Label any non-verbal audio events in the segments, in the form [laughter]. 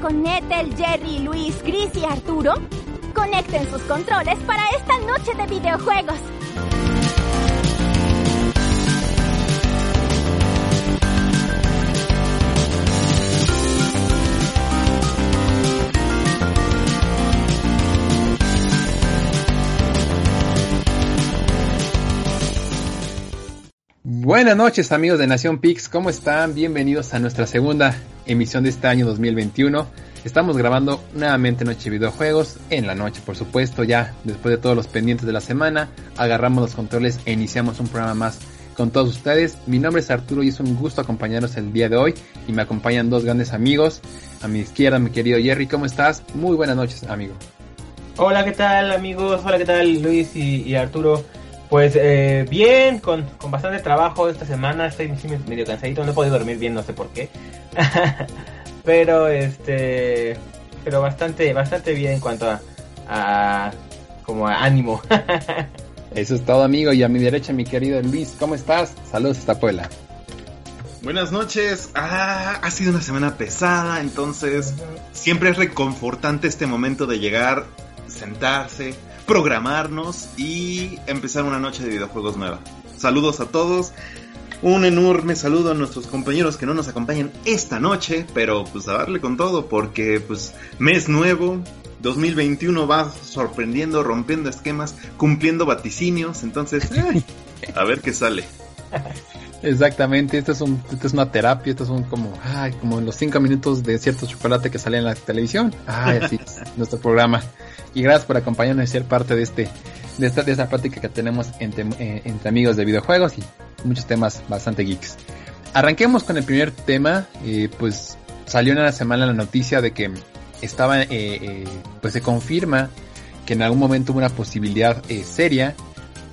con Ethel, Jerry, Luis, Chris y Arturo? Conecten sus controles para esta noche de videojuegos. Buenas noches amigos de Nación Pix, ¿cómo están? Bienvenidos a nuestra segunda emisión de este año 2021. Estamos grabando nuevamente Noche de Videojuegos, en la noche por supuesto, ya después de todos los pendientes de la semana, agarramos los controles e iniciamos un programa más con todos ustedes. Mi nombre es Arturo y es un gusto acompañarnos el día de hoy y me acompañan dos grandes amigos. A mi izquierda mi querido Jerry, ¿cómo estás? Muy buenas noches amigo. Hola, ¿qué tal amigos? Hola, ¿qué tal Luis y, y Arturo? Pues eh, bien, con, con, bastante trabajo esta semana, estoy medio cansadito, no he podido dormir bien, no sé por qué. [laughs] pero este pero bastante bastante bien en cuanto a, a como a ánimo. [laughs] Eso es todo, amigo, y a mi derecha mi querido Luis, ¿cómo estás? Saludos hasta Puebla. Buenas noches. Ah, ha sido una semana pesada, entonces siempre es reconfortante este momento de llegar, sentarse, programarnos y empezar una noche de videojuegos nueva. Saludos a todos. Un enorme saludo a nuestros compañeros que no nos acompañan esta noche, pero pues a darle con todo porque pues mes nuevo, 2021 va sorprendiendo, rompiendo esquemas, cumpliendo vaticinios, entonces eh, a ver qué sale. [laughs] Exactamente, esto es, un, esto es una terapia, esto son como, ay, como los cinco minutos de cierto chocolate que sale en la televisión. Ay, así es [laughs] nuestro programa. Y gracias por acompañarnos y ser parte de este, de esta, de esta práctica que tenemos entre, eh, entre amigos de videojuegos y muchos temas bastante geeks. Arranquemos con el primer tema, eh, pues salió en la semana la noticia de que estaba, eh, pues se confirma que en algún momento hubo una posibilidad seria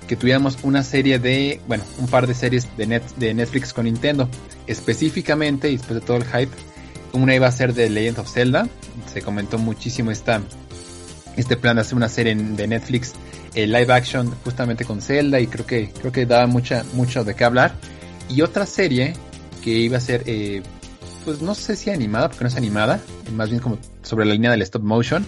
que tuviéramos una serie de, bueno, un par de series de, net, de Netflix con Nintendo. Específicamente, y después de todo el hype, una iba a ser de Legend of Zelda. Se comentó muchísimo esta, este plan de hacer una serie de Netflix eh, live action justamente con Zelda y creo que, creo que daba mucha, mucho de qué hablar. Y otra serie que iba a ser, eh, pues no sé si animada, porque no es animada, más bien como sobre la línea del stop motion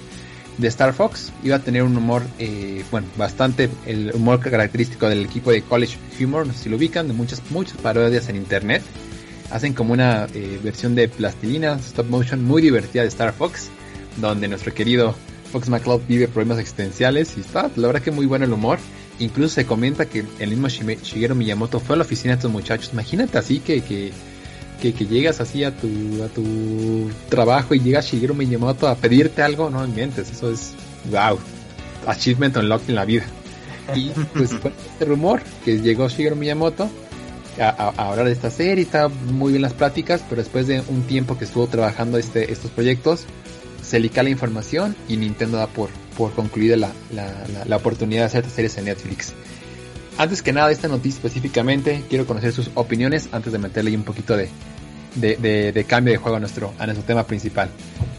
de Star Fox iba a tener un humor, eh, bueno, bastante el humor característico del equipo de College Humor, si lo ubican, de muchas, muchas parodias en internet. Hacen como una eh, versión de plastilina, stop motion muy divertida de Star Fox, donde nuestro querido Fox McCloud vive problemas existenciales y está, la verdad que muy bueno el humor. Incluso se comenta que el mismo Shigeru Miyamoto fue a la oficina de estos muchachos. Imagínate así que, que que, llegas así a tu, a tu trabajo y llega Shigeru Miyamoto a pedirte algo, no inventes, eso es wow, achievement unlocked en la vida. Y pues fue este rumor que llegó Shigeru Miyamoto a, hablar de esta serie, estaba muy bien las pláticas, pero después de un tiempo que estuvo trabajando este, estos proyectos, se lica la información y Nintendo da por, por concluida la, la, la, la oportunidad de hacer series en Netflix. Antes que nada esta noticia específicamente, quiero conocer sus opiniones antes de meterle un poquito de, de, cambio de juego a nuestro, a nuestro tema principal.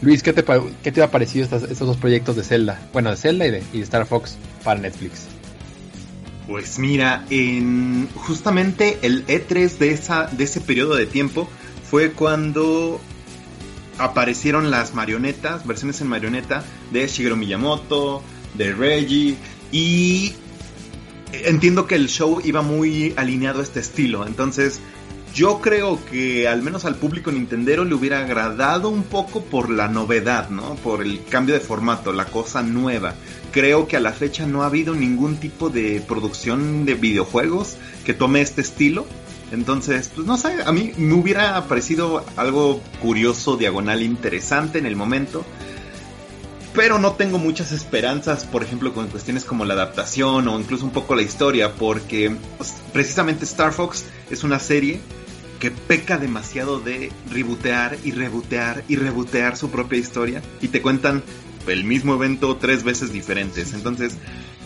Luis, ¿qué te, qué te ha parecido estos, dos proyectos de Zelda? Bueno, de Zelda y de, y de Star Fox para Netflix. Pues mira, en justamente el E3 de, esa, de ese periodo de tiempo fue cuando aparecieron las marionetas, versiones en marioneta de Shigeru Miyamoto, de Reggie y entiendo que el show iba muy alineado a este estilo, entonces yo creo que al menos al público nintendero le hubiera agradado un poco por la novedad, ¿no? Por el cambio de formato, la cosa nueva. Creo que a la fecha no ha habido ningún tipo de producción de videojuegos que tome este estilo. Entonces, pues no sé, a mí me hubiera parecido algo curioso, diagonal, interesante en el momento pero no tengo muchas esperanzas, por ejemplo, con cuestiones como la adaptación o incluso un poco la historia, porque pues, precisamente Star Fox es una serie que peca demasiado de rebotear y rebotear y rebotear su propia historia y te cuentan el mismo evento tres veces diferentes. Entonces,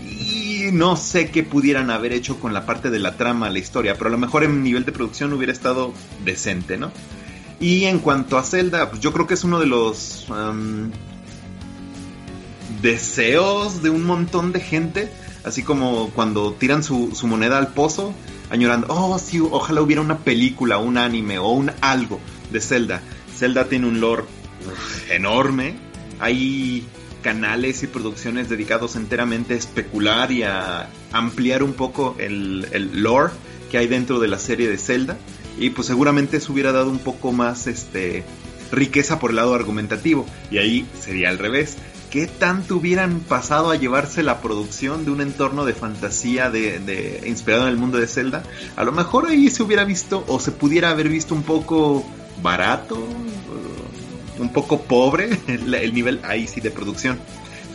y no sé qué pudieran haber hecho con la parte de la trama, la historia, pero a lo mejor en nivel de producción hubiera estado decente, ¿no? Y en cuanto a Zelda, pues yo creo que es uno de los deseos de un montón de gente, así como cuando tiran su, su moneda al pozo, añorando, oh sí, ojalá hubiera una película, un anime o un algo de Zelda. Zelda tiene un lore enorme. Hay canales y producciones dedicados enteramente a especular y a ampliar un poco el, el lore que hay dentro de la serie de Zelda. Y pues seguramente eso hubiera dado un poco más este riqueza por el lado argumentativo. Y ahí sería al revés. ¿Qué tanto hubieran pasado a llevarse la producción de un entorno de fantasía inspirado en el mundo de Zelda? A lo mejor ahí se hubiera visto o se pudiera haber visto un poco barato, un poco pobre [laughs] el, nivel ahí sí de producción.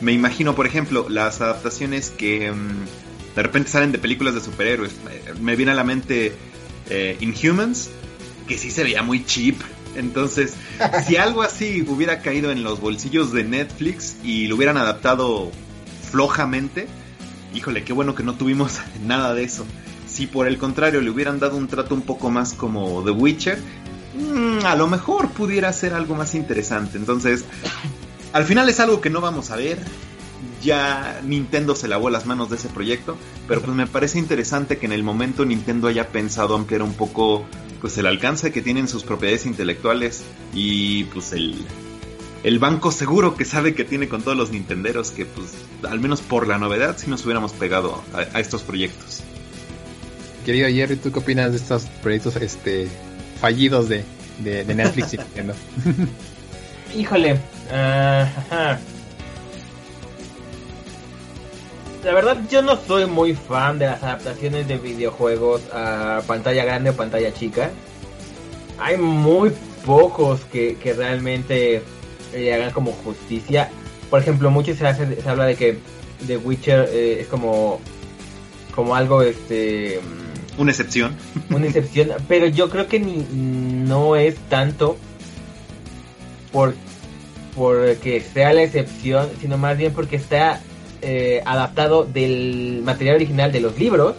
Me imagino, por ejemplo, las adaptaciones que mm, de repente salen de películas de superhéroes. Me viene a la mente eh, Inhumans, que sí se veía muy cheap. Entonces, si algo así hubiera caído en los bolsillos de Netflix y lo hubieran adaptado flojamente, híjole, qué bueno que no tuvimos [laughs] nada de eso. Si por el contrario le hubieran dado un trato un poco más como The Witcher, Mm, a lo mejor pudiera ser algo más interesante. Entonces, al final es algo que no vamos a ver. Ya Nintendo se lavó las manos de ese proyecto, pero pues me parece interesante que en el momento Nintendo haya pensado ampliar un poco pues el alcance que tienen sus propiedades intelectuales y pues el, el banco seguro que sabe que tiene con todos los nintenderos que pues al menos por la novedad si nos hubiéramos pegado a, a estos proyectos. Querido Jerry, ¿tú qué opinas de estos proyectos este fallidos de, de, Netflix y [laughs] Nintendo. Híjole. Uh, la verdad yo no soy muy fan de las adaptaciones de videojuegos a pantalla grande o pantalla chica. Hay muy pocos que, que realmente le hagan como justicia. Por ejemplo, mucho se, hace, se habla de que The Witcher eh, es como como algo este una excepción. [laughs] Una excepción, pero yo creo que ni, no es tanto por porque sea la excepción, sino más bien porque está eh, adaptado del material original de los libros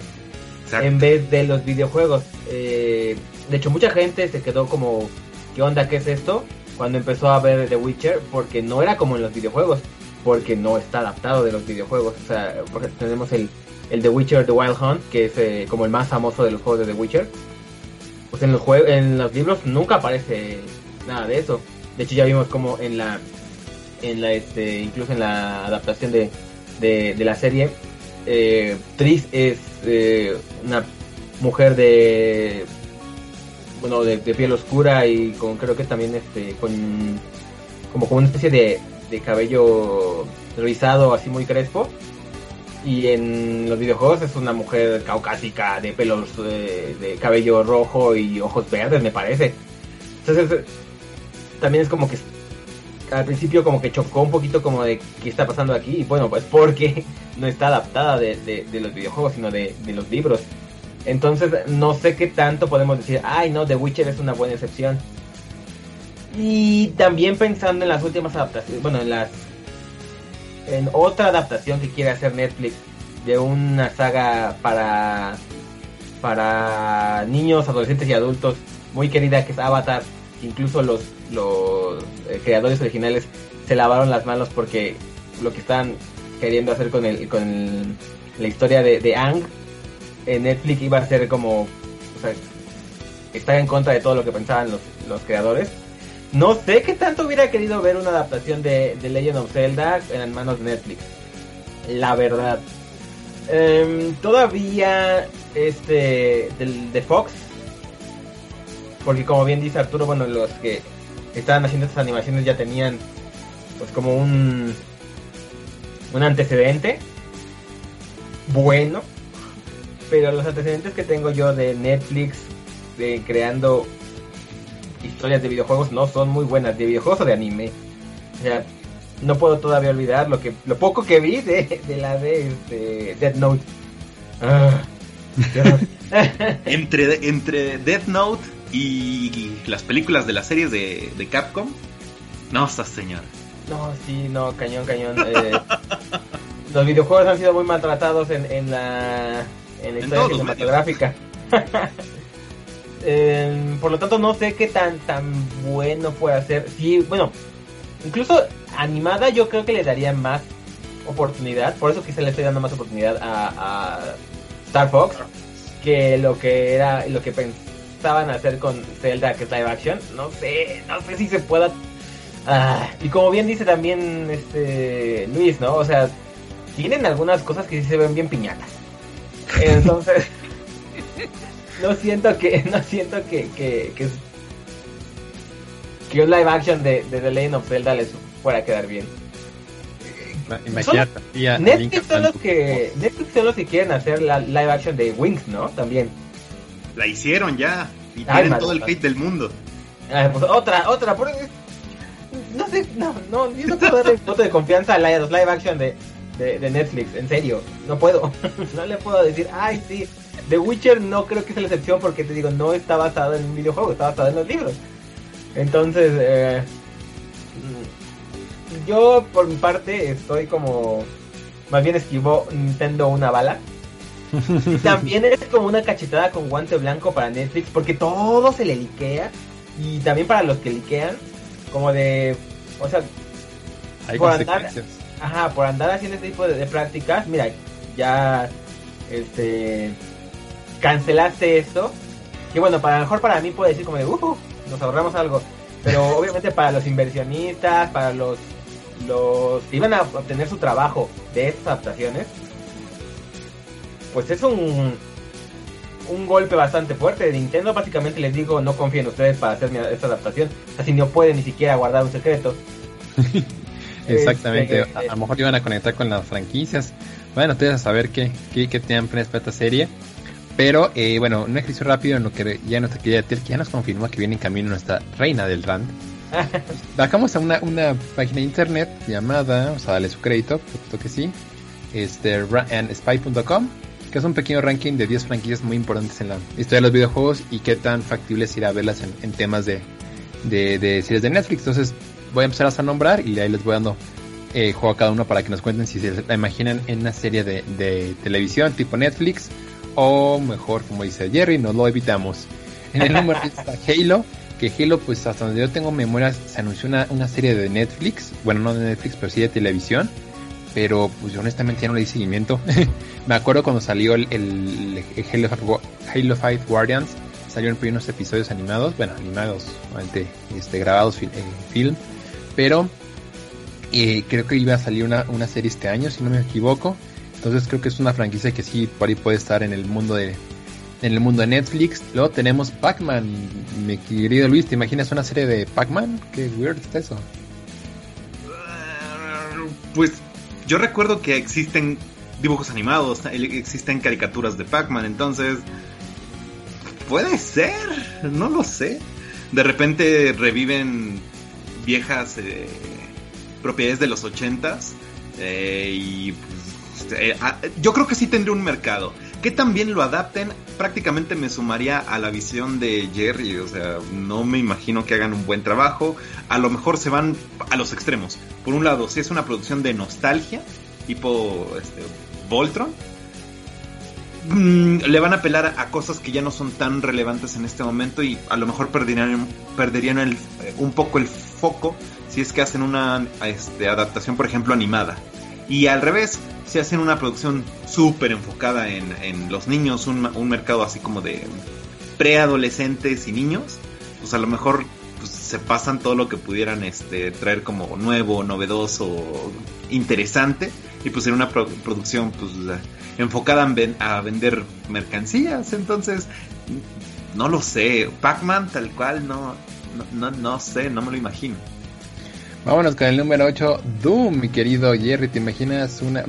en vez de los videojuegos. Eh, de hecho, mucha gente se quedó como, ¿qué onda? ¿Qué es esto? Cuando empezó a ver The Witcher, porque no era como en los videojuegos, porque no está adaptado de los videojuegos. O sea, tenemos el, el The Witcher The Wild Hunt, que es eh, como el más famoso de los juegos de The Witcher. Pues en los, en los libros nunca aparece nada de eso. De hecho ya vimos como en la, en la este, incluso en la adaptación de, de, la serie, eh, Tris es eh, una mujer de bueno de, piel oscura y con creo que también este con como con una especie de, de cabello rizado así muy crespo y en los videojuegos es una mujer caucásica de pelos eh, de cabello rojo y ojos verdes, me parece. Entonces, también es como que al principio como que chocó un poquito como de qué está pasando aquí. Y bueno, pues porque [laughs] no está adaptada de, los videojuegos, sino de, los libros. Entonces, no sé qué tanto podemos decir, ay no, The Witcher es una buena excepción. Y también pensando en las últimas adaptaciones, bueno, en las en otra adaptación que quiere hacer Netflix de una saga para para niños, adolescentes y adultos muy querida que es Avatar. Incluso los los eh, creadores originales se lavaron las manos porque lo que están queriendo hacer con el con la historia de, de Ang en Netflix iba a ser como o sea, estar en contra de todo lo que pensaban los, los creadores no sé qué tanto hubiera querido ver una adaptación de, de Legend of Zelda en manos de Netflix. La verdad. Em, todavía este de Fox. Porque como bien dice Arturo, bueno, los que estaban haciendo estas animaciones ya tenían pues como un un antecedente bueno. Pero los antecedentes que tengo yo de Netflix de creando historias de videojuegos no son muy buenas, de videojuegos o de anime. O sea, no puedo todavía olvidar lo que lo poco que vi de, de la de este, Death Note. Ah, [laughs] entre, entre Death Note y las películas de las series de, de Capcom, no, estás señor. No, sí, no, cañón, cañón. Eh, [laughs] los videojuegos han sido muy maltratados en, en la, en la historia cinematográfica. Eh, [laughs] por lo tanto, no sé qué tan tan bueno puede ser. Sí, bueno, incluso animada yo creo que le daría más oportunidad. Por eso quizá le estoy dando más oportunidad a, Star Fox que lo que era lo que pensaban hacer con Zelda que es live action. No sé, no sé si se pueda Ah, y como bien dice también este Luis, ¿no? O sea, tienen algunas cosas que sí se ven bien piñatas. Entonces, [laughs] no siento que, no siento que, que, que, que un live action de, de The Legend of Zelda les fuera a quedar bien. Imagínate. Netflix son los que Netflix son los que quieren hacer la live action de Wings, ¿no? También. La hicieron ya y tienen todo el hate del mundo. Pues otra, otra, por... no sé, no, no, yo no puedo darle voto de confianza a los live action de, de, de, Netflix, en serio, no puedo, [laughs] no le puedo decir, ay sí, The Witcher no creo que sea la excepción porque te digo, no está basado en un videojuego, está basado en los libros. Entonces, eh, yo por mi parte estoy como más bien esquivo Nintendo una bala. [laughs] también es como una cachetada con guante blanco para Netflix porque todo se le liquea y también para los que liquean como de o sea Hay por andar ajá por andar haciendo este tipo de, de, prácticas mira ya este cancelaste esto que bueno para mejor para mí puede decir como de uh, nos ahorramos algo pero [laughs] obviamente para los inversionistas para los los que iban a obtener su trabajo de estas adaptaciones, pues es un un golpe bastante fuerte. De Nintendo básicamente les digo, no confíen en ustedes para hacer esta adaptación, así no pueden ni siquiera guardar un secreto. [laughs] Exactamente, este, a, lo mejor iban a conectar con las franquicias. Bueno, ustedes a saber qué, qué, qué tenían planes para esta serie. Pero eh, bueno, un ejercicio rápido en lo que ya nuestra querida Tel, que ya nos confirmó que viene en camino nuestra reina del Rand. [laughs] Bajamos a una, una, página de internet llamada, vamos a darle su crédito, por que sí, este, spy.com, que es un pequeño ranking de 10 franquicias muy importantes en la historia de los videojuegos y qué tan factible es ir a verlas en, temas de, series de Netflix. Entonces voy a empezar a nombrar y ahí les voy dando eh, juego a cada uno para que nos cuenten si se la imaginan en una serie de, televisión tipo Netflix o mejor, como dice Jerry, no lo evitamos. [laughs] En el número está Halo que Halo, pues hasta donde yo tengo memoria, se anunció una, una, serie de Netflix, bueno, no de Netflix, pero sí de televisión, pero pues yo honestamente ya no le di seguimiento. [laughs] Me acuerdo cuando salió el, Halo, Halo 5 Guardians, salieron unos episodios animados, bueno, animados, este, grabados en film, pero eh, creo que iba a salir una, una serie este año, si no me equivoco. Entonces creo que es una franquicia que sí por ahí puede estar en el mundo de, en el mundo de Netflix. Luego tenemos Pac-Man. Mi querido Luis, ¿te imaginas una serie de Pac-Man? Qué weird está eso. Pues yo recuerdo que existen dibujos animados, existen caricaturas de Pac-Man, entonces puede ser, no lo sé. De repente reviven viejas eh, propiedades de los ochentas eh, y pues, eh, yo creo que sí tendría un mercado que también lo adapten, prácticamente me sumaría a la visión de Jerry. O sea, no me imagino que hagan un buen trabajo. A lo mejor se van a los extremos. Por un lado, si es una producción de nostalgia, tipo este, Voltron, mmm, le van a apelar a cosas que ya no son tan relevantes en este momento y a lo mejor perderían, perderían el, un poco el foco si es que hacen una este, adaptación, por ejemplo, animada. Y al revés, si hacen una producción súper enfocada en, en, los niños, un, un, mercado así como de preadolescentes y niños, pues a lo mejor pues, se pasan todo lo que pudieran este, traer como nuevo, novedoso, interesante, y pues en una pro producción pues enfocada a vender mercancías, entonces no lo sé, Pac-Man tal cual no, no, no sé, no me lo imagino. Vámonos con el número 8, Doom, mi querido Jerry, ¿te imaginas una...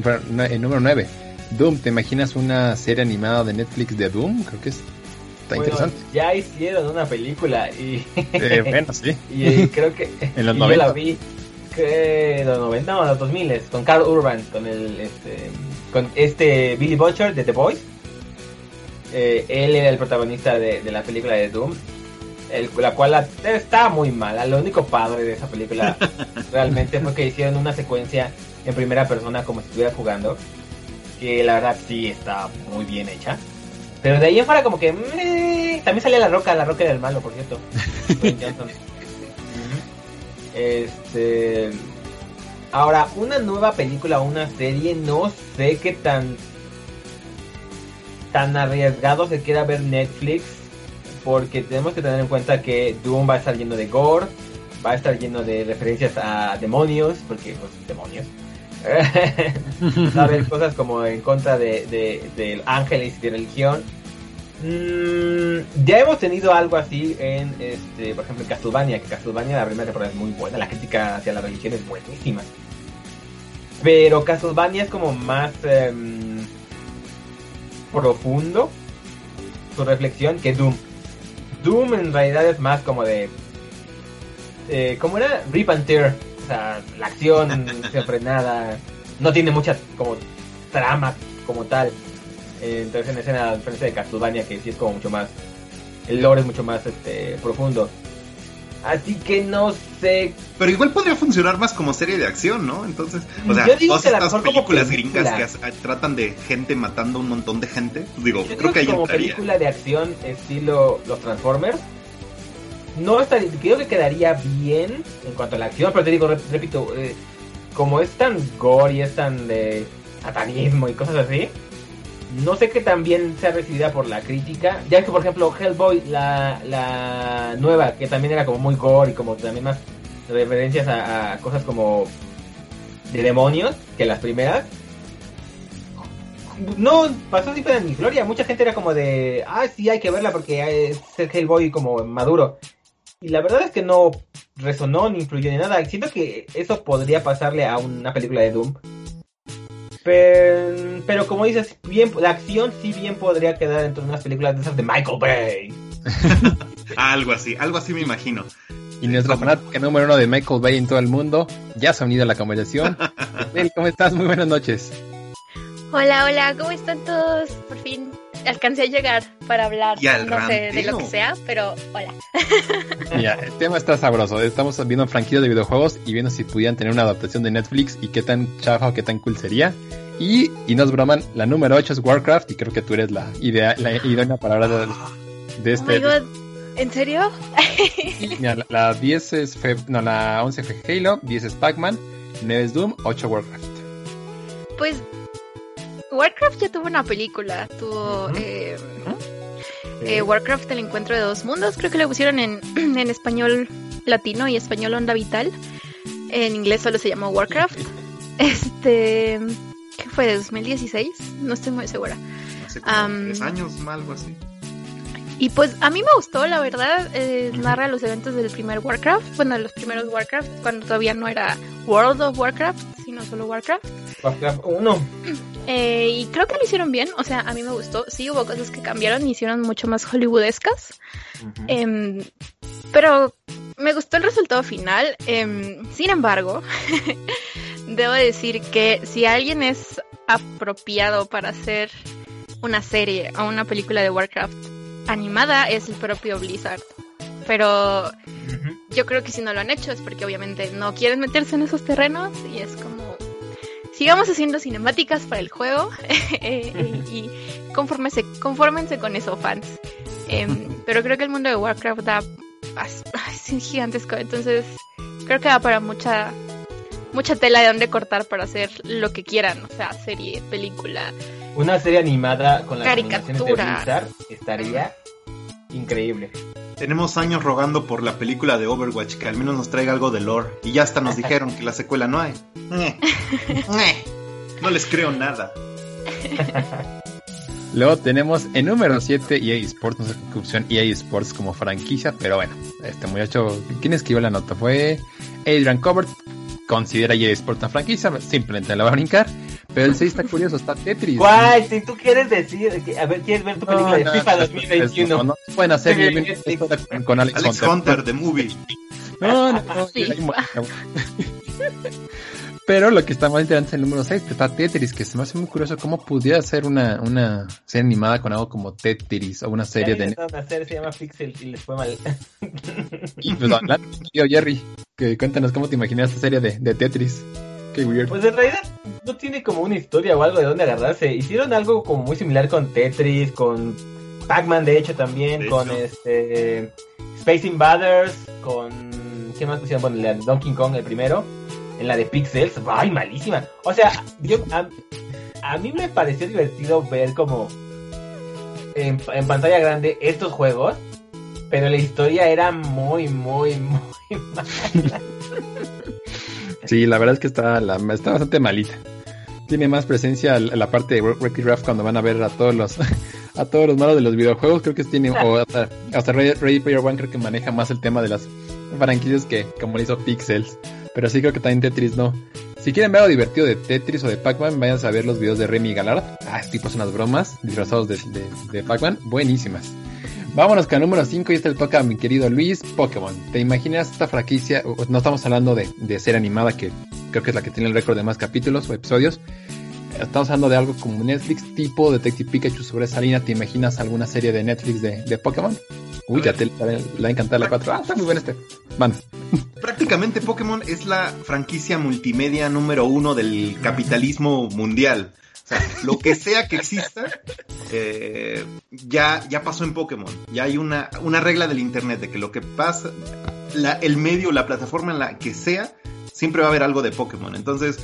El número 9, Doom, ¿te imaginas una serie animada de Netflix de Doom? Creo que es... Está bueno, interesante. Ya hicieron una película y... [laughs] Eh, bueno, sí. [laughs] y creo que... [laughs] en los y 90. Yo la vi, que los 90 o los 2000 con Carl Urban, con el... Este, con este Billy Butcher de The Boys. Eh, él era el protagonista de, de la película de Doom el, la cual la, está muy mala. Lo único padre de esa película [laughs] realmente fue que hicieron una secuencia en primera persona como si estuviera jugando. Que la verdad sí está muy bien hecha. Pero de ahí en fuera como que... meh, también salía la roca, la roca del malo, por cierto. [laughs] Este... Ahora, una nueva película o una serie, no sé qué tan... Tan arriesgado se quiera ver Netflix porque tenemos que tener en cuenta que Doom va a estar lleno de gore, va a estar lleno de referencias a demonios, porque pues demonios. [laughs] haber cosas como en contra de, de, de ángeles y de religión. Mm, ya hemos tenido algo así en, este, por ejemplo, en Castlevania, que Castlevania la primera temporada es muy buena, la crítica hacia la religión es buenísima. Pero Castlevania es como más em, profundo su reflexión que Doom. Doom en realidad es más como de... Eh, ¿Cómo era? Rip and Tear. O sea, la acción [laughs] nada No tiene mucha como trama como tal. Eh, entonces en escena, diferencia de Castlevania, que sí es como mucho más... El lore es mucho más este, profundo. Así que no sé. Pero igual podría funcionar más como serie de acción, ¿no? Entonces, o sea, todas estas películas gringas que tratan de gente matando a un montón de gente, pues digo, creo que ahí como película de acción estilo los Transformers. No estaría, creo que quedaría bien en cuanto a la acción, pero te digo, repito, eh, como es tan gore y es tan de satanismo y cosas así, no sé qué también sea recibida por la crítica. Ya que, por ejemplo, Hellboy, la, la nueva, que también era como muy gore y como también más referencias a, cosas como de demonios que las primeras. No, pasó siempre en mi gloria. Mucha gente era como de, ah, sí, hay que verla porque es el Hellboy como maduro. Y la verdad es que no resonó ni influyó ni nada. Siento que eso podría pasarle a una película de Doom pero, como dices, bien, la acción sí bien podría quedar dentro de unas películas de esas de Michael Bay. [laughs] algo así, algo así me imagino. Y nuestra fanática número uno de Michael Bay en todo el mundo ya se ha unido a la conversación. [laughs] ¿cómo estás? Muy buenas noches. Hola, hola, ¿cómo están todos? Por fin alcancé a llegar para hablar, no sé, de lo que sea, pero hola. [laughs] Mira, el tema está sabroso. Estamos viendo franquicias de videojuegos y viendo si pudieran tener una adaptación de Netflix y qué tan chafa o qué tan cool sería. Y, y nos broman, la número 8 es Warcraft y creo que tú eres la, idea, la idónea para hablar de, este. Oh ¿En serio? [laughs] Mira, la, 10 es, no, la 11 fue Halo, 10 es Pac-Man, 9 es Doom, 8 Warcraft. Pues Warcraft ya tuvo una película, tuvo eh, eh, Warcraft el encuentro de dos mundos, creo que lo pusieron en, [clears throat] en español latino y español onda vital. En inglés solo se llamó Warcraft. [laughs] Este, ¿qué fue? ¿De 2016? No estoy muy segura. Hace como tres años, algo así. Y pues a mí me gustó, la verdad, eh, narra los eventos del primer Warcraft, bueno, los primeros Warcraft, cuando todavía no era World of Warcraft, sino solo Warcraft. Warcraft 1. [clears throat] Eh, y creo que lo hicieron bien, o sea, a mí me gustó. Sí, hubo cosas que cambiaron y hicieron mucho más hollywoodescas. Em, pero me gustó el resultado final. Em, sin embargo, [laughs] debo decir que si alguien es apropiado para hacer una serie o una película de Warcraft animada es el propio Blizzard. Pero yo creo que si no lo han hecho es porque obviamente no quieren meterse en esos terrenos y es como sigamos haciendo cinemáticas para el juego [laughs] eh, y, conformense, confórmense con eso, fans. Em, [laughs] pero creo que el mundo de Warcraft da es gigantesco, entonces creo que da para mucha mucha tela de donde cortar para hacer lo que quieran, o sea, serie, película. Una serie animada con las caricatura de Blizzard estaría increíble. Tenemos años rogando por la película de Overwatch que al menos nos traiga algo de lore. Y ya hasta nos [laughs] dijeron que la secuela no hay. No les creo nada. [laughs] Luego tenemos en número 7 EA Sports, no sé qué opción EA Sports como franquicia, pero bueno, este muchacho, ¿quién escribió la nota? Fue Adrian Covert, considera EA Sports una franquicia, simplemente la va a brincar. Pero el 6 está curioso, está Tetris. Guay, si tú quieres decir, a ver, ¿quieres ver tu película de FIFA 2021? No, pueden hacer con, con Alex, Alex Hunter. de Movie. No, no, no. Pero lo que está más interesante es el número 6, está Tetris, que se me hace muy curioso cómo pudiera ser una, una serie animada con algo como Tetris o una serie de... Una serie se llama Pixel y les fue mal. y pues, Jerry, que cuéntanos cómo te imaginas esta serie de, de Tetris. Qué weird. Pues en realidad no tiene como una historia o algo de dónde agarrarse. Hicieron algo como muy similar con Tetris, con Pac-Man de hecho también, con este Space Invaders, con ¿qué más pusieron? Bueno, la Donkey Kong el primero, en la de Pixels, ay, malísima. O sea, yo a, mí me pareció divertido ver como en, en pantalla grande estos juegos pero la historia era muy, muy, muy [laughs] mala. Sí, la verdad es que está, la, está bastante malita. Tiene más presencia la parte de Wreck-It cuando van a ver a todos los [laughs] a todos los malos de los videojuegos. Creo que tiene, o hasta, hasta Ready Player One creo que maneja más el tema de las franquicias que como le hizo Pixels. Pero sí creo que también Tetris no. Si quieren ver algo divertido de Tetris o de Pac-Man, vayan a ver los videos de Remy Galard. Ah, este tipo unas bromas disfrazados de, de, de Pac-Man. Buenísimas. Vámonos con el número 5 y este le toca a mi querido Luis Pokémon. ¿Te imaginas esta franquicia? No estamos hablando de, de ser animada, que creo que es la que tiene el récord de más capítulos o episodios. Estamos hablando de algo como Netflix, tipo Detective Pikachu sobre esa línea. ¿Te imaginas alguna serie de Netflix de, de Pokémon? Uy, ya te la va a encantar la 4. Ah, está muy bueno este. Van. [laughs] Prácticamente Pokémon es la franquicia multimedia número uno del capitalismo mundial. O sea, lo que sea que exista, eh, ya, ya pasó en Pokémon. Ya hay una, una regla del Internet de que lo que pasa, la, el medio, la plataforma en la que sea, siempre va a haber algo de Pokémon. Entonces,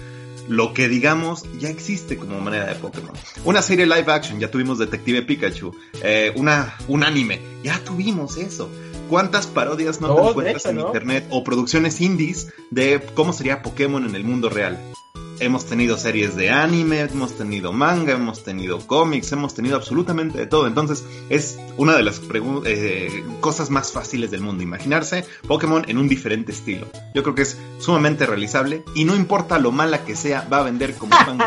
lo que digamos ya existe como manera de Pokémon. Una serie live action, ya tuvimos Detective Pikachu. Eh, una, un anime, ya tuvimos eso. ¿Cuántas parodias no, te encuentras en internet o producciones indies de cómo sería Pokémon en el mundo real? Hemos tenido series de anime, hemos tenido manga, hemos tenido cómics, hemos tenido absolutamente de todo. Entonces es una de las eh, cosas más fáciles del mundo, imaginarse Pokémon en un diferente estilo. Yo creo que es sumamente realizable y no importa lo mala que sea, va a vender como [laughs] fan.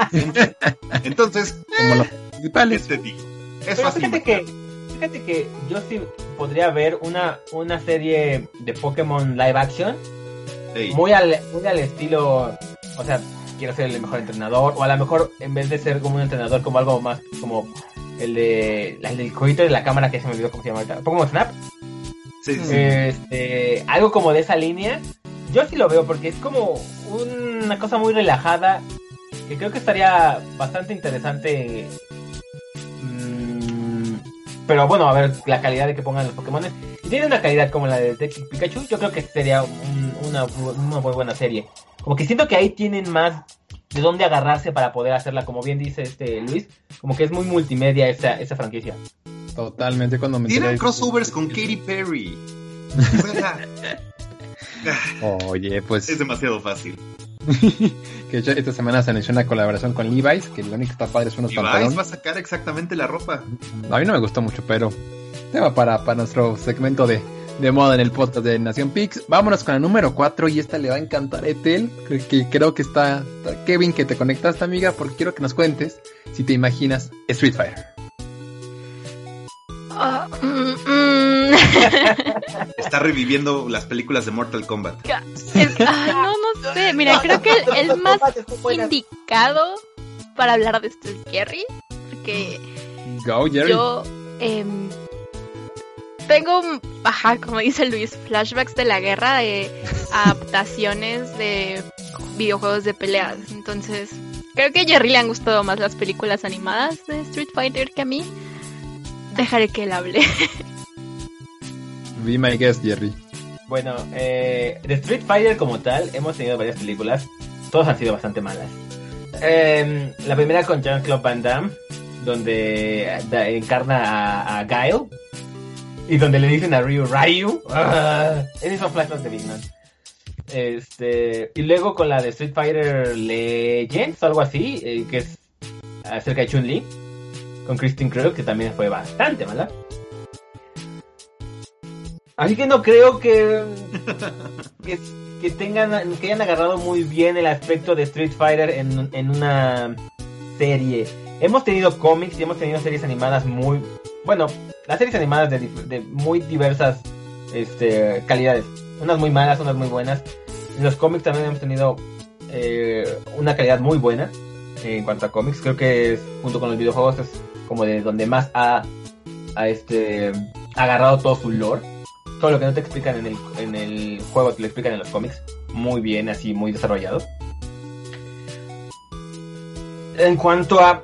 Entonces, como los principales. Te digo, es fácil. Fíjate que, fíjate que yo sí podría ver una, una serie de Pokémon live action muy, al, muy al estilo, o sea, quiero ser el mejor entrenador, o a lo mejor en vez de ser como un entrenador, como algo más como el de el del jueguito de la cámara que se me olvidó cómo se llama ahorita, Pokémon Snap. Sí, sí. Este, algo como de esa línea. Yo sí lo veo porque es como una cosa muy relajada que creo que estaría bastante interesante. Mm, pero bueno, a ver la calidad de que pongan los Pokémon. Si tiene una calidad como la de Detective Pikachu, yo creo que sería una, una muy buena serie. Como que siento que ahí tienen más de dónde agarrarse para poder hacerla, como bien dice este Luis, como que es muy multimedia esa, esa franquicia. Totalmente cuando me Tienen crossovers con Katy Perry. [laughs] Oye, pues es demasiado fácil. [laughs] que esta semana se anunció una colaboración con Levi's, que lo único que está padre es unos pantalones. Levi's va a sacar exactamente la ropa. A mí no me gustó mucho, pero tema para, para nuestro segmento de de moda en el podcast de Nación Pix. Vámonos con el número 4 y esta le va a encantar a Etel, que creo que está, Kevin que te conectaste amiga porque quiero que nos cuentes si te imaginas Street Fighter. Ah, mm, mm. Está reviviendo las películas de Mortal Kombat. no, no sé. Mira, creo que el, más indicado para hablar de esto es Jerry. Porque Go, Jerry. yo em, tengo, ajá, como dice Luis, flashbacks de la guerra, de adaptaciones de videojuegos de peleas. Entonces, creo que a Jerry le han gustado más las películas animadas de Street Fighter que a mí. Dejaré que él hable. [laughs] Be my guest, Jerry. Bueno, eh, de Street Fighter como tal, hemos tenido varias películas. Todas han sido bastante malas. Em, la primera con Jean-Claude Van Damme, donde encarna a, a Guile, y donde le dicen a Ryu, Ryu. Uh, esos son flashbacks de Big Man. Este, y luego con la de Street Fighter Legends o algo así, eh, que es acerca de Chun-Li, con Christine Crow, que también fue bastante mala. Así que no creo [laughs] que, que, tengan, que hayan agarrado muy bien el aspecto de Street Fighter en, en una serie. Hemos tenido cómics y hemos tenido series animadas muy, bueno, las series animadas de, muy diversas este, calidades. Unas muy malas, unas muy buenas. En los cómics también hemos tenido eh, una calidad muy buena en cuanto a cómics. Creo que junto con los videojuegos es como de donde más ha, este, agarrado todo su lore. Todo lo que no te explican en el, en el juego te lo explican en los cómics. Muy bien, así, muy desarrollado. En cuanto a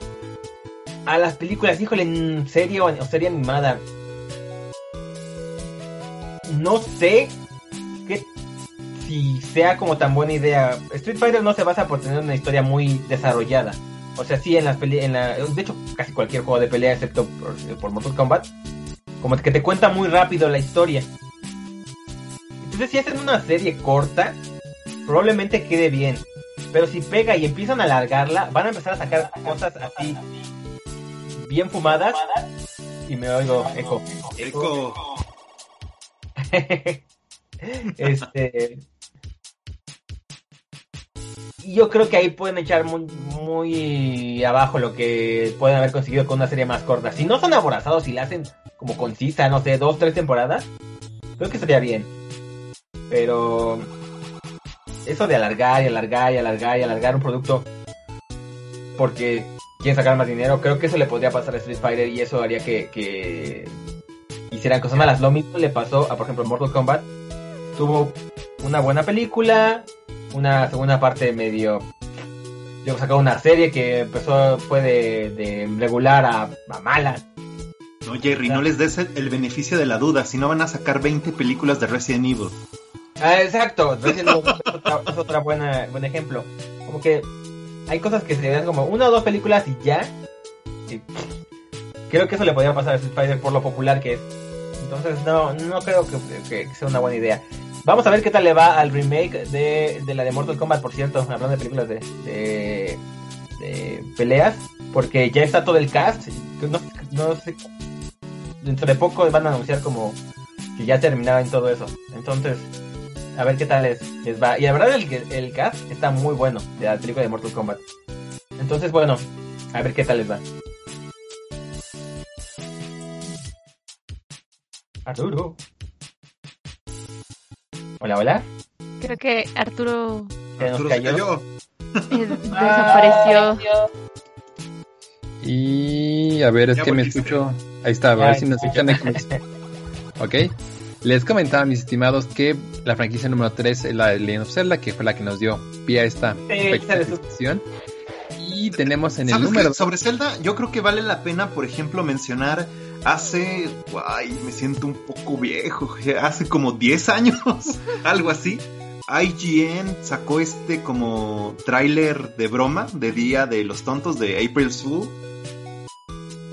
a las películas, híjole, en serie o serie animada. No sé que si sea como tan buena idea. Street Fighter no se basa por tener una historia muy desarrollada. O sea, sí, en las peleas, en la, de hecho, casi cualquier juego de pelea, excepto por, Mortal Kombat, como que te cuenta muy rápido la historia. Entonces si hacen una serie corta, probablemente quede bien. Pero si pega y empiezan a alargarla, van a empezar a sacar cosas así bien fumadas. Y me oigo eco. Eco. [laughs] este. Yo creo que ahí pueden echar muy, muy abajo lo que pueden haber conseguido con una serie más corta. Si no son aborazados y la hacen como concisa, no sé, dos, tres temporadas, creo que sería bien. Pero eso de alargar y alargar y alargar y alargar un producto porque quieren sacar más dinero, creo que eso le podría pasar a Street Fighter y eso haría que, que hicieran cosas malas. Lo mismo le pasó a, por ejemplo, Mortal Kombat. Tuvo una buena película, una segunda parte medio... Luego sacó una serie que empezó, fue de, regular a, a mala. No, Jerry, no les des el, beneficio de la duda, si no van a sacar 20 películas de Resident Evil. Ah, exacto, Resident Evil es otra, es otra buena, buen ejemplo. Como que hay cosas que se ven como una o dos películas y ya. creo que eso le podría pasar a Fighter por lo popular que es. Entonces no, no creo que, sea una buena idea. Vamos a ver qué tal le va al remake de, de la de Mortal Kombat, por cierto, hablando de películas de, de, de peleas, porque ya está todo el cast. No sé, dentro de poco van a anunciar como que ya terminaban todo eso. Entonces, a ver qué tal les, va. Y la verdad el, el cast está muy bueno de la película de Mortal Kombat. Entonces, bueno, a ver qué tal les va. Arturo. Hola, hola. Creo que Arturo, Arturo Se cayó. [laughs] desapareció. Y a ver, es que me escucho. Ahí está, a ver si nos escuchan. [laughs] ok. Les comentaba, mis estimados, que la franquicia número 3 es la de Legend of Zelda, que fue la que nos dio pie a esta discusión. Y tenemos en el número. Sobre Zelda, yo creo que vale la pena, por ejemplo, mencionar hace. Ay, me siento un poco viejo. [laughs] Hace como 10 años, [laughs] algo así. IGN sacó este como tráiler de broma de Día de los Tontos de April Fool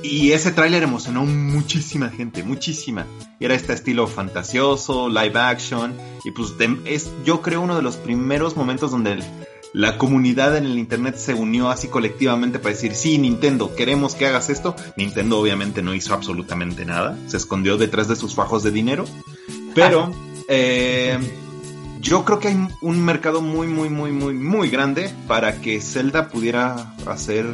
y ese tráiler emocionó muchísima gente, muchísima. Era este estilo fantasioso, live action. Y pues es, yo creo, uno de los primeros momentos donde la comunidad en el internet se unió así colectivamente para decir, sí, Nintendo, queremos que hagas esto. Nintendo obviamente no hizo absolutamente nada. Se escondió detrás de sus fajos de dinero. Pero eh, yo creo que hay un mercado muy, muy, muy, muy, muy grande para que Zelda pudiera hacer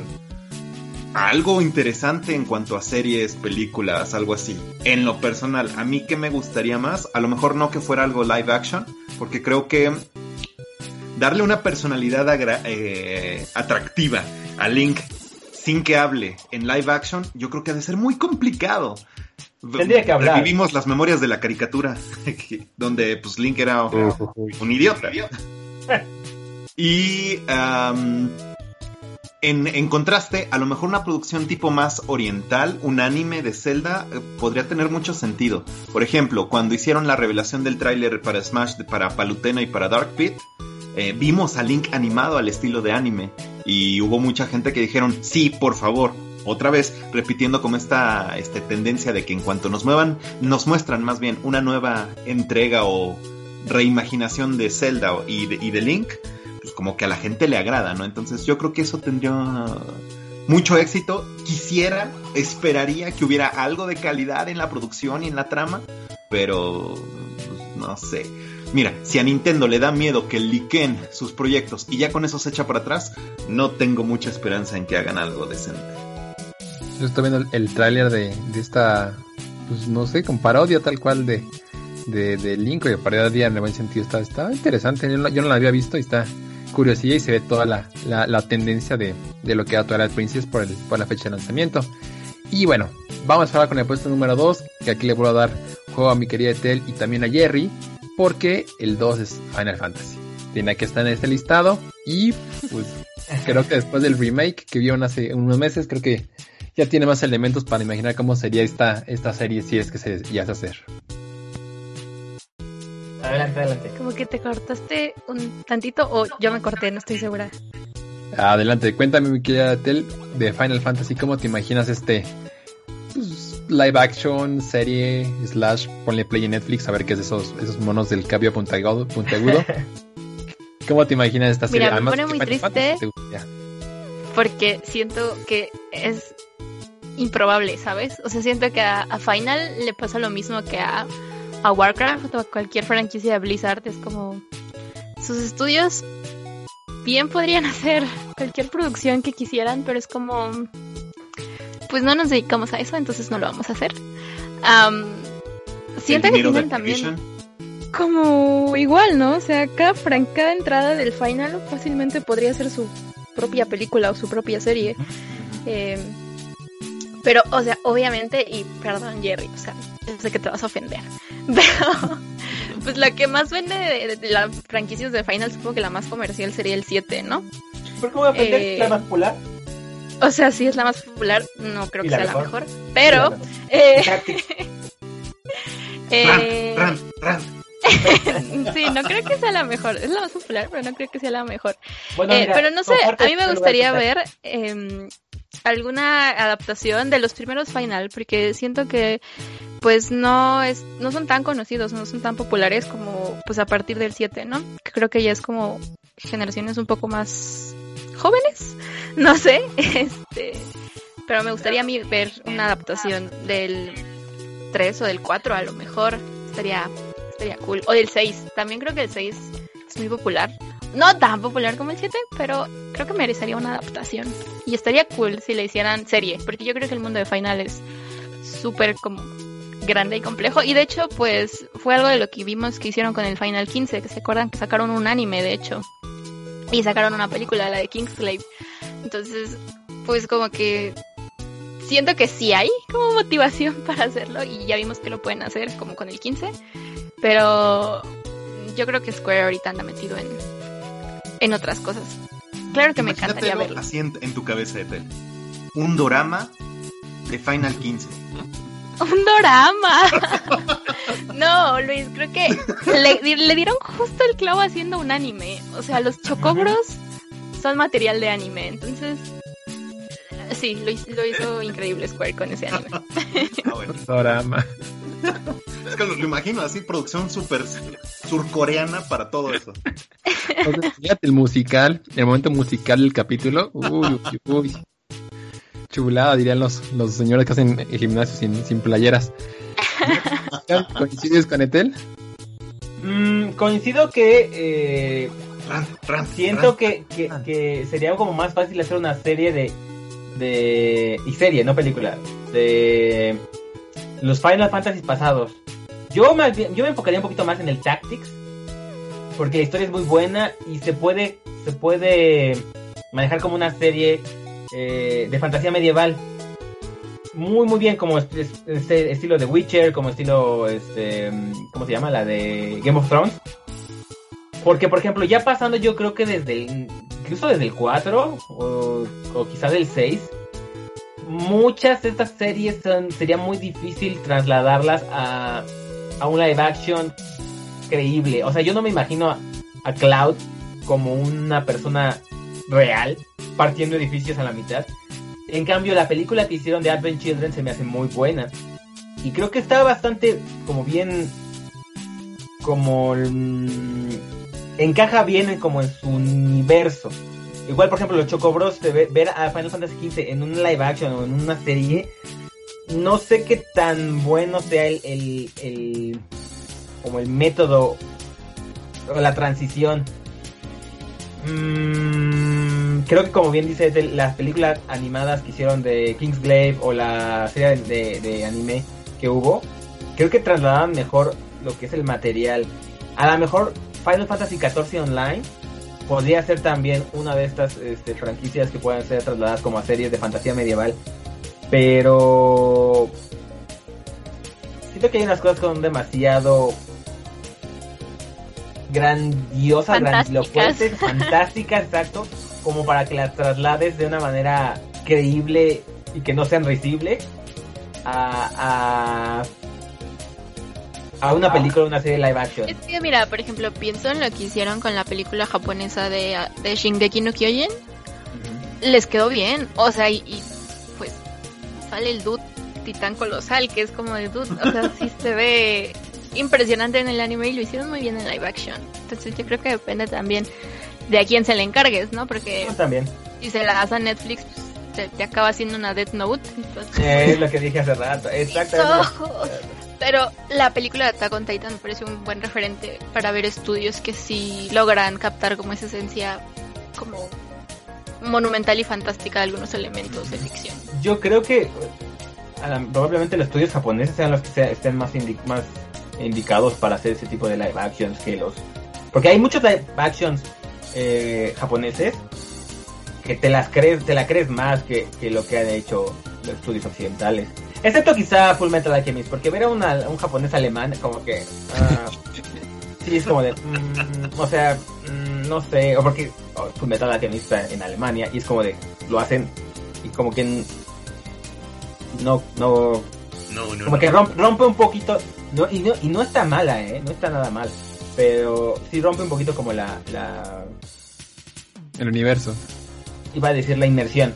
algo interesante en cuanto a series, películas, algo así. En lo personal, a mí que me gustaría más, a lo mejor no que fuera algo live action, porque creo que darle una personalidad eh, atractiva a Link sin que hable en live action, yo creo que ha de ser muy complicado. Tendría que hablar. Vivimos las memorias de la caricatura, [laughs] donde pues Link era un idiota. [laughs] y en, contraste, a lo mejor una producción tipo más oriental, un anime de Zelda, eh, podría tener mucho sentido. Por ejemplo, cuando hicieron la revelación del tráiler para Smash, para Palutena y para Dark Pit, eh, vimos a Link animado al estilo de anime. Y hubo mucha gente que dijeron, sí, por favor. Otra vez, repitiendo como esta este, tendencia de que en cuanto nos muevan, nos muestran más bien una nueva entrega o reimaginación de Zelda y de Link, como que a la gente le agrada, ¿no? Entonces yo creo que eso tendría mucho éxito. Quisiera, esperaría que hubiera algo de calidad en la producción y en la trama, pero pues, no sé. Mira, si a Nintendo le da miedo que liquen sus proyectos y ya con eso se echa para atrás, no tengo mucha esperanza en que hagan algo decente. Yo estoy viendo el, tráiler de, esta, pues no sé, con parodia tal cual de, de, de Link, y parodia en el buen sentido, está, está interesante, yo no, yo no la había visto y está, curiosidad y se ve toda la, la, tendencia de, de, lo que era Twilight Princess por, el, por la fecha de lanzamiento. Y bueno, vamos a hablar con el puesto número 2, que aquí le voy a dar juego a mi querida Etel y también a Jerry, porque el 2 es Final Fantasy. Tiene que estar en este listado y pues [laughs] creo que después del remake que vieron hace unos meses, creo que ya tiene más elementos para imaginar cómo sería esta, esta serie si es que se ya se hacer. Adelante, adelante. Como que te cortaste un tantito o yo me corté, no estoy segura. Adelante, cuéntame mi querida Tel de Final Fantasy, ¿cómo te imaginas este pues, live action, serie, slash, ponle play en Netflix a ver qué es de esos, esos monos del cabio puntiagudo. puntiagudo. [laughs] ¿Cómo te imaginas esta serie? Mira, me Además, pone muy Final triste. Porque siento que es improbable, ¿sabes? O sea, siento que a, a Final le pasa lo mismo que a, a Warcraft o a cualquier franquicia de Blizzard. Es como sus estudios bien podrían [laughs] hacer cualquier producción que quisieran, pero es como pues no nos dedicamos a eso, entonces no lo vamos a hacer. Am, siento que tienen también como igual, ¿no? O sea, cada, cada entrada del final fácilmente podría ser su propia película o su propia serie. Eh, pero, o sea, obviamente, y perdón, Jerry, o sea, yo sé que te vas a ofender, [laughs] pero pues la que más vende de, de las franquicias de Final, supongo que la más comercial sería el 7, ¿no? ¿Por qué voy a aprender Eh, la más popular? O sea, sí es la más popular, no creo que la sea la mejor. pero... La mejor. eh, [laughs] eh, [laughs] sí, no creo que sea la mejor, es la más popular, pero no creo que sea la mejor. Bueno, Eh, mira, pero no sé, a mí me gustaría ver em, alguna adaptación de los primeros Final, porque siento que pues no es, no son tan conocidos, no son tan populares como pues a partir del 7, ¿no? Creo que ya es como generaciones un poco más jóvenes, [laughs] no sé, [laughs] este, pero me gustaría a mí ver una adaptación del 3 o del 4 a lo mejor, estaría, estaría cool, o del 6, también creo que el 6 es muy popular, no tan popular como el 7, pero creo que merecería una adaptación. Y estaría cool si le hicieran serie, porque yo creo que el mundo de Final es súper como grande y complejo. Y de hecho, pues fue algo de lo que vimos que hicieron con el Final 15, que se acuerdan que sacaron un anime, de hecho. Y sacaron una película, la de Kingslave. Entonces, pues como que siento que sí hay como motivación [laughs] para hacerlo y ya vimos que lo pueden hacer como con el 15. Pero yo creo que Square ahorita anda metido en, en otras cosas. Claro que me encantaría verlo. así en, en tu cabeza, Etel. Un dorama de Final 15. [laughs] ¡Un dorama! [laughs] no, Luis, creo que le, le dieron justo el clavo haciendo un anime. O sea, los chocobros son material de anime. Entonces, sí, lo, hizo- lo hizo increíble Square con ese anime. [laughs] Ah, bueno. Dorama. Es que lo, lo imagino así, producción súper surcoreana para todo eso. Entonces, fíjate el musical, el momento musical del capítulo. Uy, uy, uy. Chulada, dirían los, los señores que hacen el gimnasio sin, sin playeras. [laughs] ¿Coincides con Etel? Mm, coincido que eh, Ran, ran, siento ran. que, que, que sería como más fácil hacer una serie de, de... Y serie, no película. De los Final Fantasy pasados. Yo, más bien- yo me enfocaría un poquito más en el Tactics. Porque la historia es muy buena y se puede, se puede manejar como una serie eh, de fantasía medieval. Muy, muy bien, como es- es- este estilo de Witcher, como estilo, este, ¿cómo se llama? La de Game of Thrones. Porque, por ejemplo, ya pasando yo creo que desde el, incluso desde el 4 o, o quizás del 6, muchas de estas series son, sería muy difícil trasladarlas a, a un live action creíble. O sea, yo no me imagino a, a Cloud como una persona real partiendo edificios a la mitad. En cambio, la película que hicieron de Advent Children se me hace muy buena. Y creo que está bastante como bien... Como... mm, encaja bien en- como en su universo. Igual, por ejemplo, los Chocobros, de ve- ver a Final Fantasy XV en un live action o en una serie, no sé qué tan bueno sea el, el, el- como el método o la transición. Mm, creo que como bien dice de las películas animadas que hicieron de Kingsglaive o la serie de, de anime que hubo, creo que trasladaban mejor lo que es el material. A lo mejor Final Fantasy XIV Online podría ser también una de estas este, franquicias que puedan ser trasladadas como a series de fantasía medieval. Pero siento que hay unas cosas que son demasiado grandiosas, grandilocuentes, fantásticas, exacto, como para que las traslades de una manera creíble y que no sean risible a, a, a una película, una serie live action. Es que, mira, por ejemplo, pienso en lo que hicieron con la película japonesa de, de Shingeki no Kyojin. Les quedó bien. O sea, y, y, pues sale el dude titán colosal, que es como de dude, o sea, sí se ve impresionante en el anime y lo hicieron muy bien en live action. Entonces yo creo que depende también de a quién se le encargues, ¿no? Porque también. si se la das a Netflix, pues, te, acaba haciendo una Death Note. es lo que dije hace rato, exactamente. Pero la película de Attack on Titan me parece un buen referente para ver estudios que sí logran captar como esa esencia como monumental y fantástica de algunos elementos de ficción. Yo creo que probablemente los estudios japoneses sean los que estén más, más indicados para hacer ese tipo de live actions que los... Porque hay muchos live actions eh, japoneses que te las crees, te la crees más que, lo que han hecho los estudios occidentales. Excepto quizá Full Metal Alchemist, porque ver a, un japonés alemán como que... Uh, sí, es como de... Mm, o sea, mm, no sé, o porque oh, Full Metal Alchemist en Alemania y es como de... Lo hacen y como que... No, no... No, no, como que rompe, un poquito... No, y, no, y no está mala, ¿eh? No está nada mal. Pero sí rompe un poquito como la... la... El universo. Iba a decir la inmersión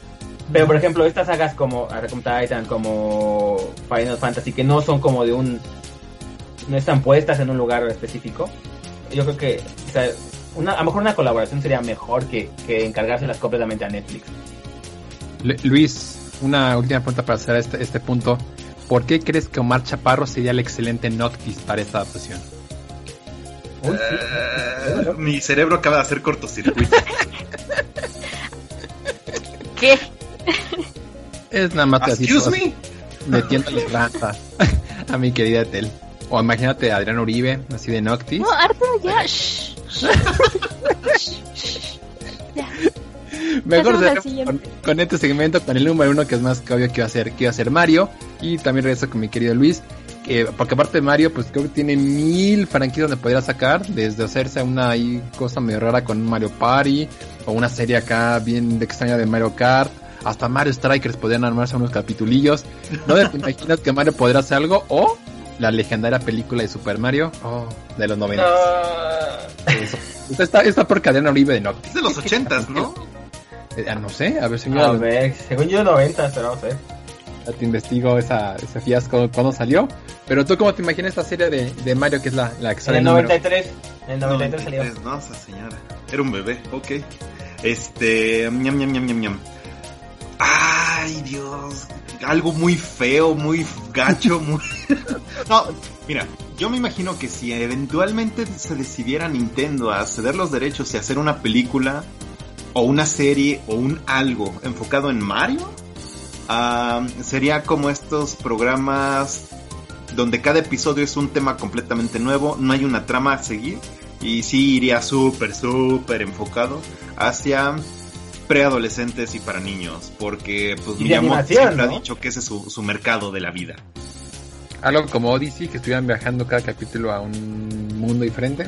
pero por ejemplo, estas sagas como Attack on Titan, como Final Fantasy, que no son como de un. no están puestas en un lugar específico. Yo creo que. O sea, una, a lo mejor una colaboración sería mejor que, que encargárselas completamente a Netflix. Luis, una última pregunta para hacer este, este punto. ¿Por qué crees que Omar Chaparro sería el excelente Noctis para esta adaptación? Eh, mi cerebro acaba de hacer cortocircuito. [laughs] ¿Qué? Es nada más Excuse me? Metiéndole [laughs] raza a mi querida Tel. O imagínate a Adrián Uribe, así de Noctis. No, Arturo, ya. [laughs] [laughs] Mejor con, este segmento, con el número uno, que es más que obvio que iba a ser, que iba a ser Mario. Y también regreso con mi querido Luis. porque aparte de Mario, pues creo que tiene mil franquicias donde podría sacar. Desde hacerse una cosa medio rara con Mario Party. O una serie acá bien extraña de Mario Kart hasta Mario Strikers podrían armarse unos capitulillos. ¿No te imaginas que Mario podrá hacer algo? O la legendaria película de Super Mario oh, de los 90. Está, está por cadena Oribe de Noctis. Es de los 80, ¿no? Eh, ah, no sé, a ver si A ver, según yo 90, pero no sé. Ya te investigo esa, ese fiasco cuando salió. Pero tú, ¿cómo te imaginas esta serie de, de Mario que es la, la que sale en el 93? En el 93, salió. No, esa señora. Era un bebé, ok. Este. ñam, ñam, ñam, ñam, ñam. Ay, Dios. Algo muy feo, muy gacho, muy... [laughs] no, mira, yo me imagino que si eventualmente se decidiera Nintendo a ceder los derechos y hacer una película o una serie o un algo enfocado en Mario, ah, sería como estos programas donde cada episodio es un tema completamente nuevo, no hay una trama a seguir y sí iría súper, súper enfocado hacia preadolescentes y para niños, porque pues Miyamoto siempre ha dicho que ese es su, mercado de la vida. Algo como Odyssey, que estuvieran viajando cada capítulo a un mundo diferente.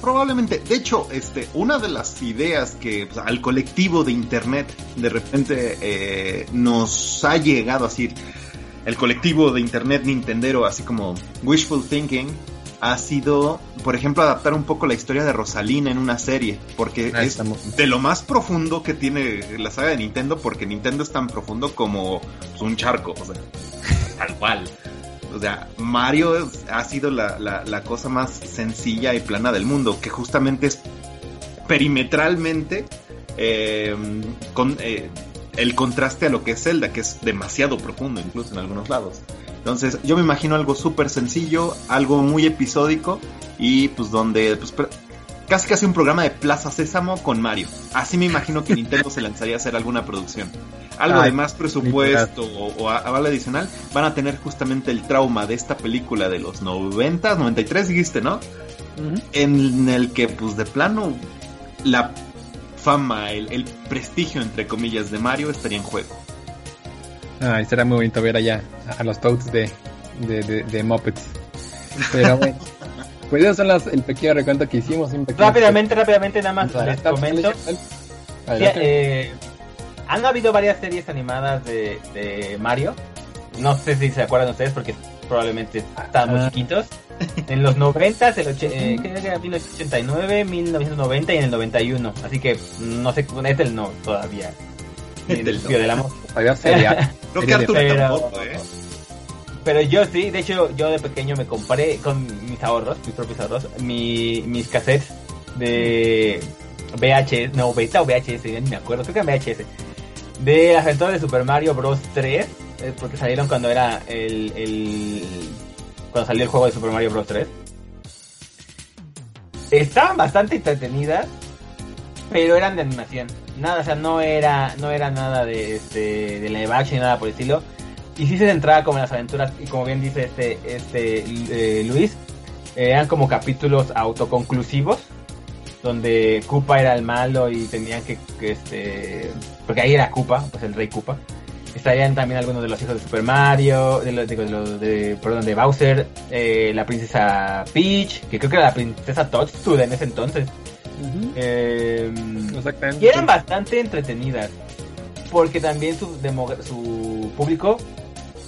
probablemente. De hecho, este, una de las ideas que pues, al colectivo de internet de repente eh, nos ha llegado a decir, el colectivo de internet Nintendero, así como wishful thinking, ha sido, por ejemplo, adaptar un poco la historia de Rosalina en una serie, porque es de lo más profundo que tiene la saga de Nintendo, porque Nintendo es tan profundo como un charco, o sea, [laughs] tal cual. O sea, Mario ha sido la, la, cosa más sencilla y plana del mundo, que justamente es perimetralmente eh, con eh, el contraste a lo que es Zelda, que es demasiado profundo incluso en algunos lados. Entonces, yo me imagino algo súper sencillo, algo muy episódico y pues donde pues, casi casi un programa de Plaza Sésamo con Mario. Así me imagino que [laughs] Nintendo se lanzaría a hacer alguna producción. Algo de más presupuesto o, aval adicional van a tener justamente el trauma de esta película de los 90, 93 dijiste, ¿no? En el que pues de plano la fama, el, el prestigio entre comillas de Mario estaría en juego. Ay, será muy bonito ver allá a los Toads de, de, de, Muppets. Pero bueno. [laughs] Pues eso son las, el pequeño recuento que hicimos. rápidamente, rápidamente, nada más les comento. Eh, han habido varias series animadas de, de, Mario. No sé si se acuerdan ustedes porque probablemente estaban muy ah. chiquitos. En los 90, el eh, 1989, 1990 y en el 91. Así que no sé, es el no todavía. El del del amor. Todavía sería. Creo que tampoco, ¿eh? Pero yo sí, de hecho, yo de pequeño me compré con mis ahorros, mis propios ahorros, mi, mis cassettes de VHS, no, beta o VHS, ya ni me acuerdo, creo que eran VHS, de las aventuras de Super Mario Bros. 3, eh, porque salieron cuando era el, el, cuando salió el juego de Super Mario Bros. 3. Estaban bastante entretenidas, pero eran de animación. Nada, o sea, no era, no era nada de, este, de live action ni nada por el estilo. Y sí se centraba como en las aventuras, y como bien dice este, este eh, Luis, eh, eran como capítulos autoconclusivos, donde Koopa era el malo y tenían que, que, este, porque ahí era Koopa, pues el rey Koopa. Estarían también algunos de los hijos de Super Mario, de los, de, los de, perdón, de Bowser, eh, la princesa Peach, que creo que era la princesa Toadstool en ese entonces. Eh, Exactamente. y eran bastante entretenidas. Porque también su, su público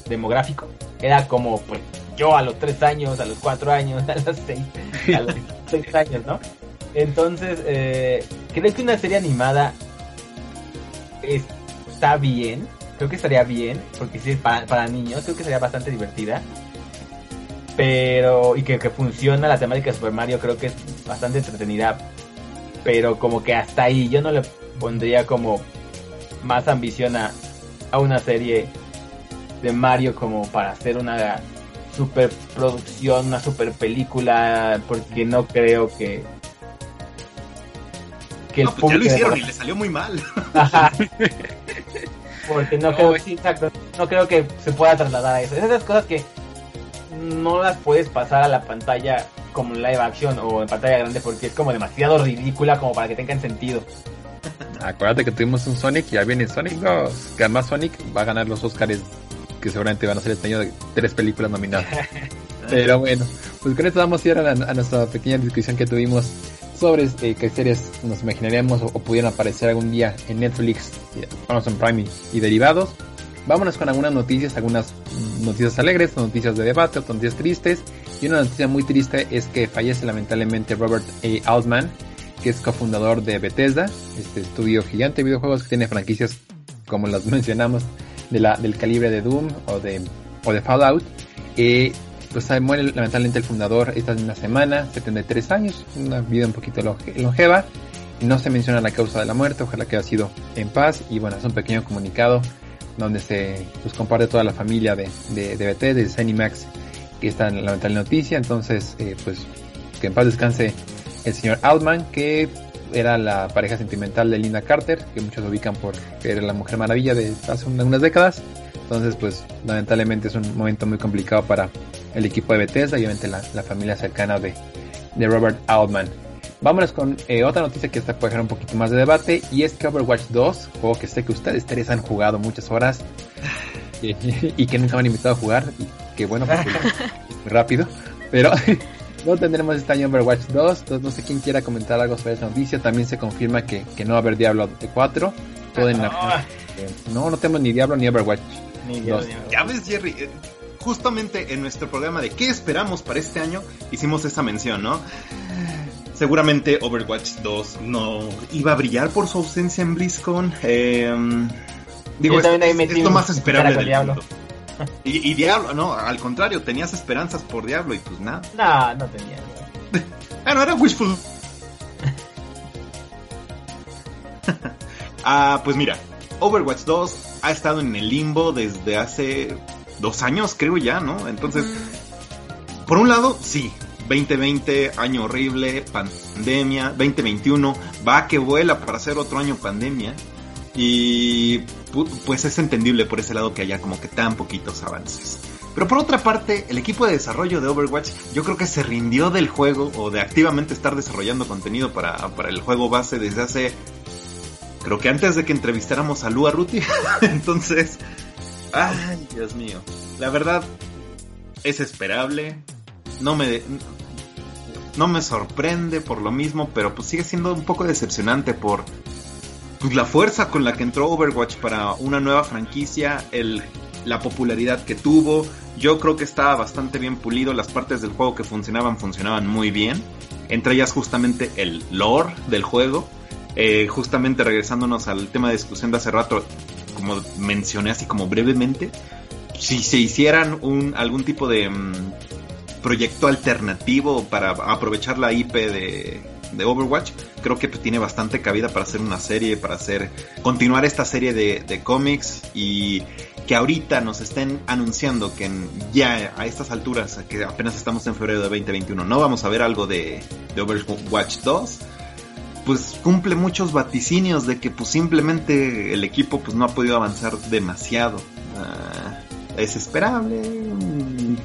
demográfico era como pues yo a los 3 años, a los 4 años, [laughs] a los 6, a los [laughs] 6 años, ¿no? Entonces, eh, creo que una serie animada está bien. Creo que estaría bien, porque si es para, para niños, creo que sería bastante divertida. Pero, y que, que funciona la temática de Super Mario, creo que es bastante entretenida. Pero como que hasta ahí, yo no le pondría como más ambición a, a una serie de Mario como para hacer una super producción, una super película, porque no creo que que el No, pues ya lo hicieron y le salió muy mal. [laughs] Ajá. [laughs] Porque no creo, sí, exacto, no creo que se pueda trasladar a eso. Esas cosas que no las puedes pasar a la pantalla como en live action o en pantalla grande porque es como demasiado ridícula como para que tengan sentido. Acuérdate que tuvimos un Sonic y ya viene Sonic 2. Que además Sonic va a ganar los Oscars que seguramente van a ser este año de tres películas nominadas. [laughs] Pero bueno, pues con esto cierre a, a nuestra pequeña discusión que tuvimos sobre eh, qué series nos imaginaríamos o, o pudieran aparecer algún día en Netflix, eh, Amazon Prime y, y derivados. Vámonos con algunas noticias, algunas noticias alegres, noticias de debate, noticias tristes. Y una noticia muy triste es que fallece lamentablemente Robert A. Altman, que es cofundador de Bethesda, este estudio gigante de videojuegos que tiene franquicias como las [laughs] mencionamos de la, del calibre de Doom o de, o de Fallout. Eh, pues muere lamentablemente el fundador esta misma semana, 73 años, una vida un poquito longe- longeva. No se menciona la causa de la muerte, ojalá que haya sido en paz. Y bueno, es un pequeño comunicado donde se pues, comparte toda la familia de, de, de Bethesda, de Zenimax, que está en la lamentable noticia. Entonces, eh, pues que en paz descanse el señor Altman, que era la pareja sentimental de Linda Carter, que muchos ubican por era la Mujer Maravilla de hace una- unas décadas. Entonces, pues lamentablemente es un momento muy complicado para el equipo de Bethesda y obviamente la, la familia cercana de, de Robert Altman. Vámonos con eh, otra noticia que esta puede generar un poquito más de debate y es que Overwatch 2, juego que sé que ustedes tres han jugado muchas horas y, [laughs] y que nunca me han invitado a jugar y que bueno, [laughs] muy rápido, pero [laughs] no tendremos este año Overwatch 2, entonces no sé quién quiera comentar algo sobre esa noticia, también se confirma que, que no va a haber Diablo 4, todo en la- no, no tenemos ni Diablo ni Overwatch. Ni Dios. Ya ves, Jerry, eh, justamente en nuestro programa de qué esperamos para este año, hicimos esa mención, ¿no? Seguramente Overwatch 2 no iba a brillar por su ausencia en BlizzCon. eh, digo, es, lo más esperable del Diablo. mundo. Y, y Diablo, no, al contrario, tenías esperanzas por Diablo y pues nada. No, no tenía. [laughs] Ah, no, era wishful. [laughs] ah, pues mira, Overwatch 2 ha estado en el limbo desde hace dos años, creo ya, ¿no? Entonces, por un lado, sí, 2020, año horrible, pandemia, 2021, va que vuela para hacer otro año pandemia. Y pu- pues es entendible por ese lado que haya como que tan poquitos avances. Pero por otra parte, el equipo de desarrollo de Overwatch yo creo que se rindió del juego o de activamente estar desarrollando contenido para, para el juego base desde hace... Creo que antes de que entrevistáramos a Lua Ruti. [laughs] Entonces... Ay, Dios mío. La verdad es esperable. No me... No me sorprende por lo mismo, pero pues sigue siendo un poco decepcionante por pues la fuerza con la que entró Overwatch para una nueva franquicia, el, la popularidad que tuvo. Yo creo que estaba bastante bien pulido, las partes del juego que funcionaban funcionaban muy bien. Entre ellas justamente el lore del juego. Eh, justamente regresándonos al tema de discusión de hace rato, como mencioné así como brevemente, si se hicieran un, algún tipo de mm, proyecto alternativo para aprovechar la IP de, Overwatch, creo que tiene bastante cabida para hacer una serie, para hacer continuar esta serie de, cómics y que ahorita nos estén anunciando que ya a estas alturas, que apenas estamos en febrero de 2021, no vamos a ver algo de, de Overwatch 2, pues cumple muchos vaticinios de que pues simplemente el equipo pues no ha podido avanzar demasiado. Ah, es esperable,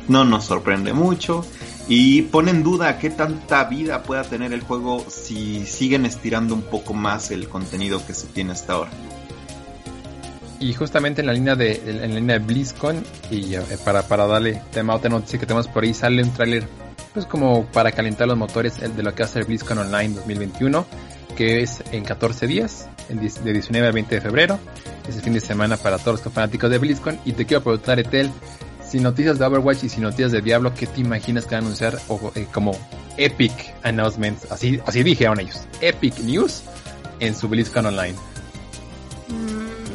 no nos sorprende mucho y pone en duda qué tanta vida pueda tener el juego si siguen estirando un poco más el contenido que se tiene hasta ahora. Y justamente en la línea de, en la línea de BlizzCon, y eh, para, para darle tema a otra noticia que tenemos por ahí, sale un tráiler pues como para calentar los motores de lo que va a ser BlizzCon Online 2021, que es en 14 días, de 19 al 20 de febrero, es fin de semana para todos los fanáticos de BlizzCon, y te quiero preguntar, Etel, sin noticias de Overwatch y sin noticias de Diablo, ¿qué te imaginas que van a anunciar eh, como Epic Announcements? Así, así dijeron ellos, Epic News en su BlizzCon Online.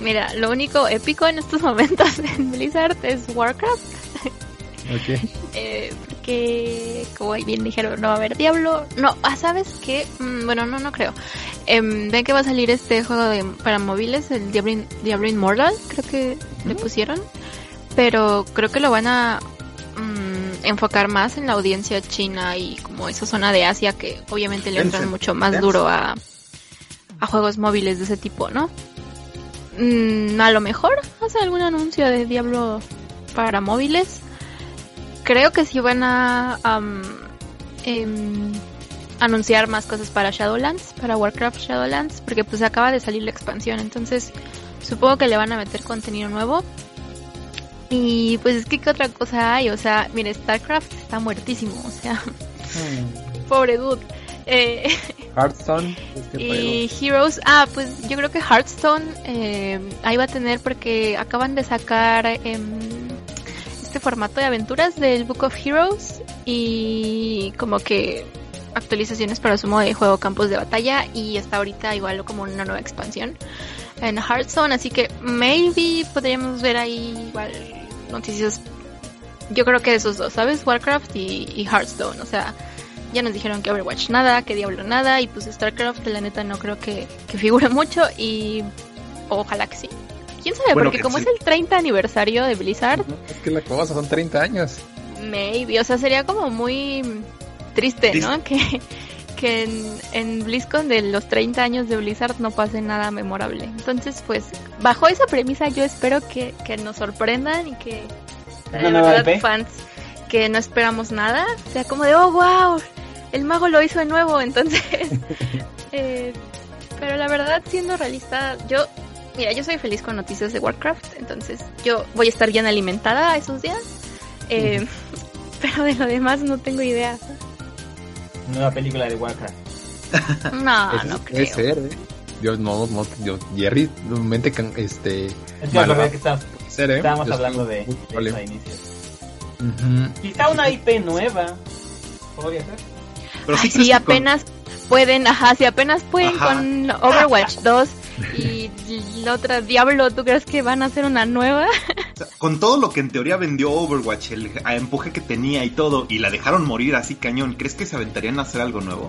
Mira, lo único épico en estos [laughs] momentos en Blizzard es Warcraft. Ok. [laughs] eh, porque, como bien dijeron, no va a haber Diablo. No, ah, ¿sabes qué? Mm, bueno, no, no creo. Eh, ven que va a salir este juego de, para móviles, el Diablo, Diablo Immortal, creo que le pusieron. Pero creo que lo van a mm, enfocar más en la audiencia china y como esa zona de Asia que obviamente le entran mucho más duro a, a juegos móviles de ese tipo, ¿no? Mm, a lo mejor hace algún anuncio de Diablo para móviles. Creo que sí van a em, anunciar más cosas para Shadowlands, para Warcraft Shadowlands, porque pues acaba de salir la expansión, entonces supongo que le van a meter contenido nuevo. Y pues es que qué otra cosa hay, o sea, mire, StarCraft está muertísimo, o sea, hmm. pobre dude. Eh, [laughs] Hearthstone. y Heroes, ah, pues yo creo que Hearthstone eh, ahí va a tener porque acaban de sacar em, este formato de aventuras del Book of Heroes y como que actualizaciones para su modo de juego campos de batalla y está ahorita igual como una nueva expansión en Hearthstone, así que maybe podríamos ver ahí igual noticias. Yo creo que de esos dos, ¿sabes? Warcraft y, y Hearthstone, o sea, ya nos dijeron que Overwatch nada, que Diablo nada, y pues StarCraft la neta no creo que, que figure mucho y ojalá que sí. ¿Quién sabe? Porque como es el 30 aniversario de Blizzard... Es que la cosa son 30 años. Maybe, o sea, sería como muy triste, ¿no? Que, que en, en BlizzCon de los 30 años de Blizzard no pase nada memorable. Entonces, pues, bajo esa premisa yo espero que, que nos sorprendan y que... De verdad, fans que no esperamos nada, sea como de, oh, wow, el mago lo hizo de nuevo, [laughs] entonces... [laughs] eh, pero la verdad, siendo realista, yo... Mira, yo soy feliz con noticias de Warcraft, entonces yo voy a estar bien alimentada esos días. Eh, [laughs] pero de lo demás no tengo idea. Nueva película de Warcraft. [laughs] No, no creo. Puede ser, ¿eh? Dios, no, no, Dios, Jerry, mente, este... Es que, que está, ser, ¿eh? estábamos hablando de, de eso a inicios. Uh Quizá una IP nueva, podría ser. Pero si apenas pueden, ajá, si apenas pueden con Overwatch 2 y la otra Diablo, ¿tú crees que van a hacer una nueva? [laughs] con todo lo que en teoría vendió Overwatch, el empuje que tenía y todo, y la dejaron morir así cañón, ¿crees que se aventarían a hacer algo nuevo?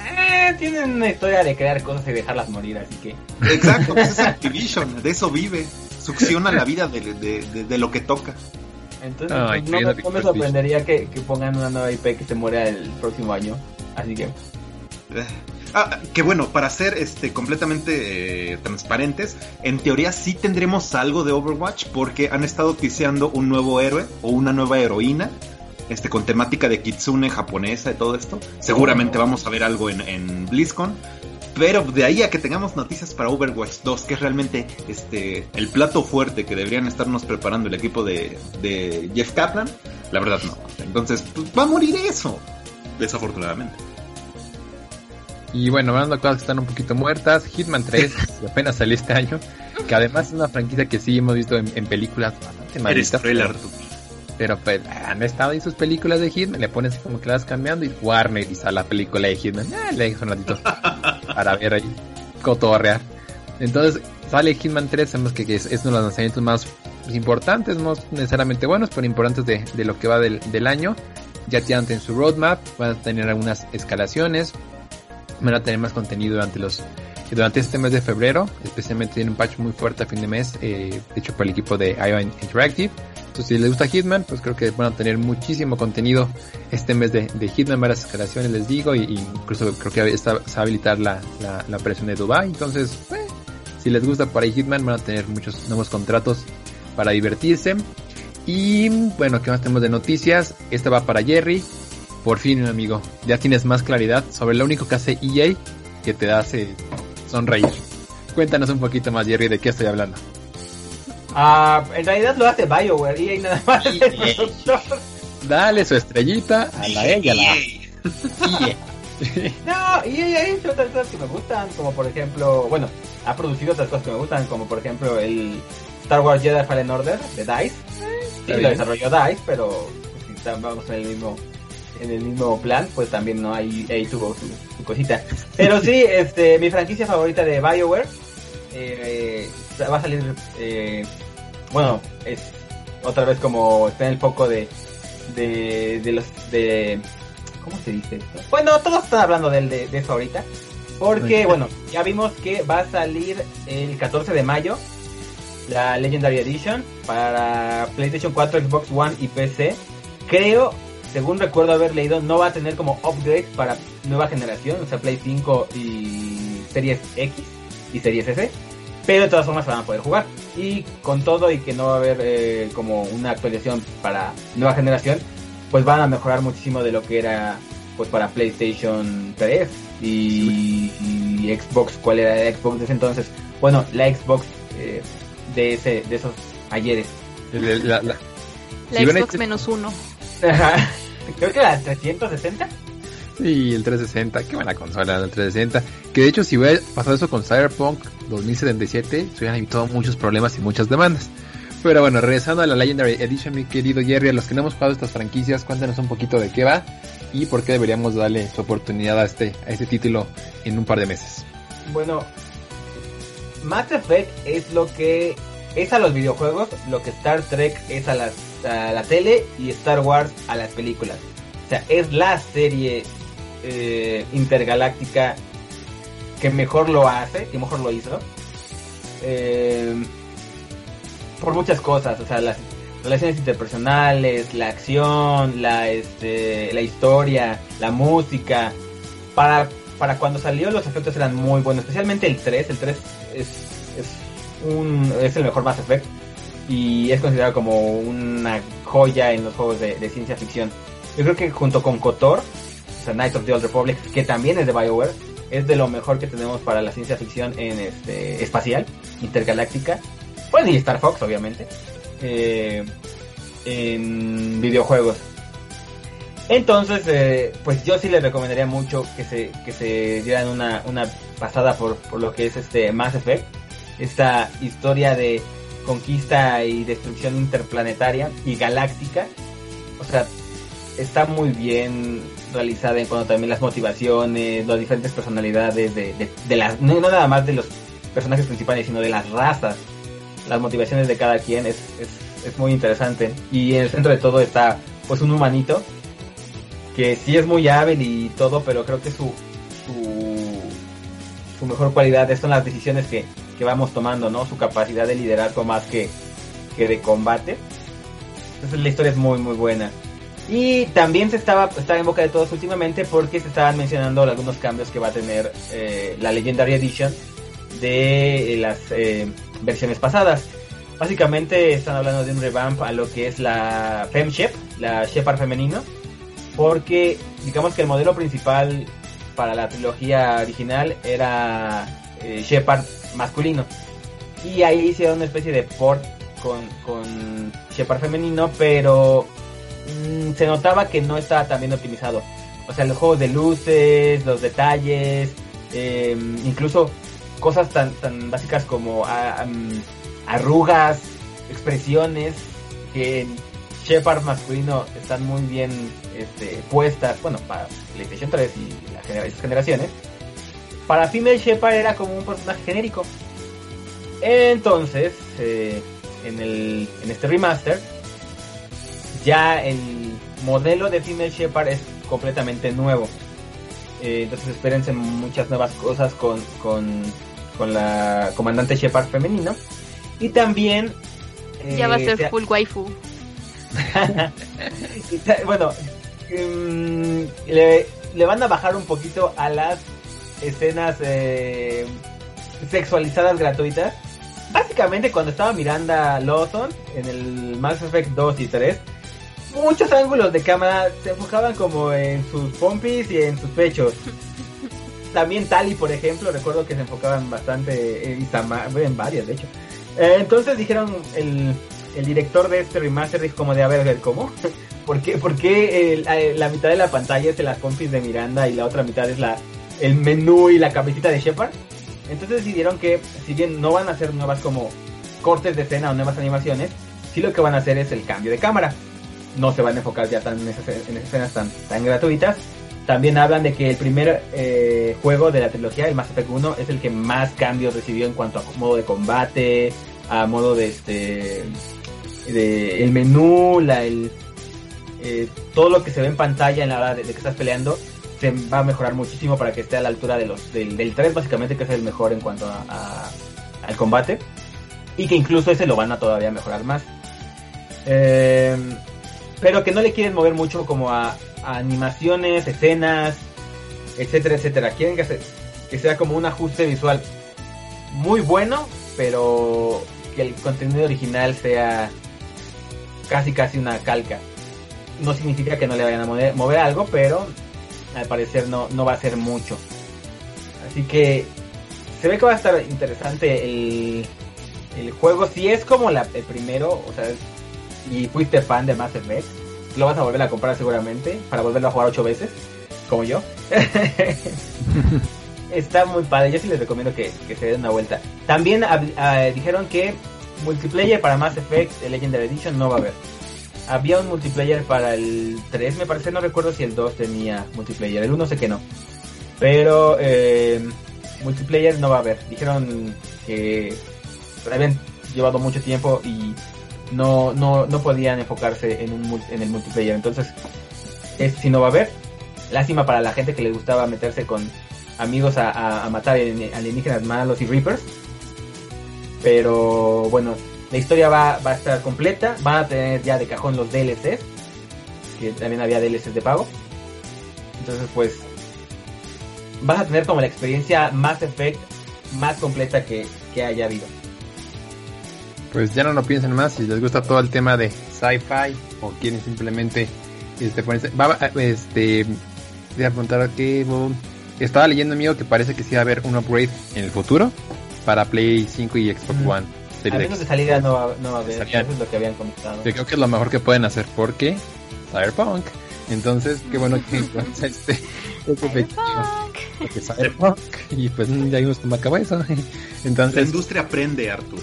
Eh, tienen una historia de crear cosas y dejarlas morir, así que. Exacto, pues es [laughs] Activision, de eso vive. Succiona la vida de, de, de lo que toca. Entonces, pues, no, me sorprendería que, pongan una nueva IP que se muera el próximo año. Así que. Ah, que bueno, para ser este completamente eh, transparentes, en teoría sí tendremos algo de Overwatch porque han estado tiseando un nuevo héroe o una nueva heroína. Este, con temática de kitsune japonesa y todo esto. Seguramente vamos a ver algo en, en BlizzCon. Pero de ahí a que tengamos noticias para Overwatch 2, que es realmente este el plato fuerte que deberían estarnos preparando el equipo de, de Jeff Kaplan, la verdad no. Entonces, pues, va a morir eso, desafortunadamente. Y bueno, hablando de cosas que están un poquito muertas, Hitman 3, que [laughs] apenas salió este año, que además es una franquicia que sí hemos visto en, películas bastante malitas. Pero pues han estado en sus películas de Hitman, le pones como que las cambiando y Warner y sale la película de Hitman, ah, le dejo un ratito [laughs] para ver ahí, cotorrear. Entonces, sale Hitman 3, sabemos que, es, uno de los lanzamientos más importantes, no necesariamente buenos, pero importantes de, de lo que va del, del año. Ya tienen en su roadmap, van a tener algunas escalaciones, van a tener más contenido durante los durante este mes de febrero, especialmente tiene un patch muy fuerte a fin de mes, eh, hecho por el equipo de IO Interactive. Entonces, si les gusta Hitman, pues creo que van a tener muchísimo contenido este mes de, Hitman, varias escalaciones, les digo, y, incluso creo que está, se va a habilitar la, la, la de Dubai. Entonces, eh, si les gusta por ahí Hitman, van a tener muchos nuevos contratos para divertirse. Y bueno, ¿qué más tenemos de noticias? Esta va para Jerry. Por fin, amigo, ya tienes más claridad sobre lo único que hace EA que te hace sonreír. Cuéntanos un poquito más, Jerry, de qué estoy hablando. Ah, en realidad lo hace BioWare y nada más Dale su estrellita a la E y a la A. no, y ha hecho otras cosas que me gustan, como por ejemplo, bueno, ha producido otras cosas que me gustan, como por ejemplo el Star Wars Jedi Fallen Order de DICE. Sí, lo desarrolló DICE, pero pues, si vamos en el mismo en el mismo plan, pues también no ahí, ahí tuvo su, cosita. [laughs] Pero sí, este, mi franquicia favorita de BioWare eh, va a salir, eh, bueno, es otra vez como está en el foco de, de, de los, de, ¿cómo se dice esto? Bueno, todos están hablando de, de, de eso ahorita. Porque, bueno, ya vimos que va a salir el 14 de mayo la Legendary Edition para PlayStation 4, Xbox One y PC. Creo según recuerdo haber leído, no va a tener como upgrades para nueva generación, o sea, Play 5 y Series X y Series S. Pero de todas formas van a poder jugar. Y con todo y que no va a haber eh, como una actualización para nueva generación, pues van a mejorar muchísimo de lo que era pues para PlayStation 3 y, Xbox. ¿Cuál era la Xbox de ese entonces? Bueno, la Xbox eh, de ese de esos ayeres. La, la, Xbox menos uno. Creo que la 360. Sí, el 360, qué buena consola el 360. Que de hecho si hubiera pasado eso con Cyberpunk 2077, se hubieran evitado muchos problemas y muchas demandas. Pero bueno, regresando a la Legendary Edition, mi querido Jerry, a los que no hemos jugado estas franquicias, cuéntanos un poquito de qué va y por qué deberíamos darle su oportunidad a este, a este título en un par de meses. Bueno, Mass Effect es lo que es a los videojuegos, lo que Star Trek es a las a la tele y Star Wars a las películas. O sea, es la serie eh, intergaláctica que mejor lo hace, que mejor lo hizo. Eh, por muchas cosas, o sea, las relaciones interpersonales, la acción, la, este, la historia, la música. Para, para cuando salió los efectos eran muy buenos, especialmente el 3. El 3 es, es, un, es el mejor Mass Effect y es considerado como una joya en los juegos de, ciencia ficción. Yo creo que junto con KOTOR, o sea, Knights of the Old Republic, que también es de BioWare, es de lo mejor que tenemos para la ciencia ficción en este espacial, intergaláctica. Bueno, y Star Fox, obviamente. Eh, en videojuegos. Entonces, eh, pues yo sí les recomendaría mucho que se, que se dieran una, una pasada por, por lo que es este Mass Effect. Esta historia de conquista y destrucción interplanetaria y galáctica. O sea, está muy bien realizada en cuanto también las motivaciones, las diferentes personalidades de, las, no, nada más de los personajes principales, sino de las razas, las motivaciones de cada quien es, es, es muy interesante. Y en el centro de todo está pues un humanito que sí es muy hábil y todo, pero creo que su, su, su mejor cualidad son las decisiones que, que vamos tomando, ¿no? Su capacidad de liderazgo más que, que de combate. Entonces la historia es muy, muy buena. Y también se estaba, estaba en boca de todos últimamente porque se estaban mencionando algunos cambios que va a tener eh, la Legendary Edition de las eh, versiones pasadas. Básicamente están hablando de un revamp a lo que es la Femshep, la Shepard femenino, porque digamos que el modelo principal para la trilogía original era eh, Shepard masculino. Y ahí hicieron una especie de port con, con Shepard femenino, pero mm, se notaba que no estaba tan bien optimizado. O sea, los juegos de luces, los detalles, em, incluso cosas tan, tan básicas como arrugas, expresiones, que en Shepard masculino están muy bien este, puestas, bueno, para PlayStation 3 y las generaciones para Female Shepard era como un personaje genérico. Entonces, eh, en, el, en este remaster, ya el modelo de Female Shepard es completamente nuevo. Eh, entonces espérense muchas nuevas cosas con, con, con la comandante Shepard femenino. Y también... ya va a ser full waifu. [laughs] bueno, mm, le, le, van a bajar un poquito a las escenas eh, sexualizadas gratuitas. Básicamente cuando estaba Miranda Lawson en el Mass Effect 2 y 3, muchos ángulos de cámara se enfocaban como en sus pompis y en sus pechos. [laughs] También Tali, por ejemplo, recuerdo que se enfocaban bastante en, en varias, de hecho. Eh, entonces dijeron el, el director de este remaster dijo como de a ver, ¿cómo? [laughs] ¿Por qué, por qué la mitad de la pantalla es de las pompis de Miranda y la otra mitad es la el menú y la cabecita de Shepard? Entonces decidieron que si bien no van a hacer nuevas como cortes de escena o nuevas animaciones, sí lo que van a hacer es el cambio de cámara. No se van a enfocar ya tan en esas, escenas tan, tan gratuitas. También hablan de que el primer eh, juego de la trilogía, el Mass Effect 1, es el que más cambios recibió en cuanto a modo de combate, a modo de este de el menú, la, el, eh, todo lo que se ve en pantalla en la hora de, que estás peleando se va a mejorar muchísimo para que esté a la altura de los del, del 3 básicamente que es el mejor en cuanto a, al combate. Y que incluso ese lo van a todavía mejorar más. Eh, pero que no le quieren mover mucho como a, animaciones escenas etcétera etcétera. Quieren que, que sea como un ajuste visual muy bueno pero que el contenido original sea casi casi una calca. No significa que no le vayan a mover, algo, pero al parecer no, no va a ser mucho. Así que se ve que va a estar interesante el, el juego. Si es como la, el primero, o sea, y fuiste fan de Mass Effect, lo vas a volver a comprar seguramente para volverlo a jugar ocho veces, como yo. [laughs] Está muy padre, yo sí les recomiendo que, se den una vuelta. También ah, dijeron que multiplayer para Mass Effect Legendary Edition no va a haber. Había un multiplayer para el 3, me parece, no recuerdo si el 2 tenía multiplayer, el 1 sé que no. Pero eh, multiplayer no va a haber. Dijeron que habían llevado mucho tiempo y no, no, no podían enfocarse en, un, en el multiplayer. Entonces, este sí no va a haber. Lástima para la gente que le gustaba meterse con amigos a, a matar alienígenas malos y reapers pero bueno, la historia va, va a estar completa. Van a tener ya de cajón los DLCs. Que también había DLCs de pago. Entonces pues vas a tener como la experiencia Mass Effect más completa que, que haya habido. Pues ya no lo piensen más, si les gusta todo el tema de sci-fi o quieren simplemente este, ponerse, va, este, voy a preguntar que estaba leyendo amigo que parece que sí va a haber un upgrade en el futuro para Play 5 y Xbox One. A menos de salida no va, no va a haber, eso es lo que habían comentado. Yo creo que es lo mejor que pueden hacer porque Cyberpunk. Entonces, qué bueno que [laughs] este, este Porque Cyberpunk. Y pues ya vimos cómo acabó eso. [laughs] Entonces, la industria aprende, Arthur.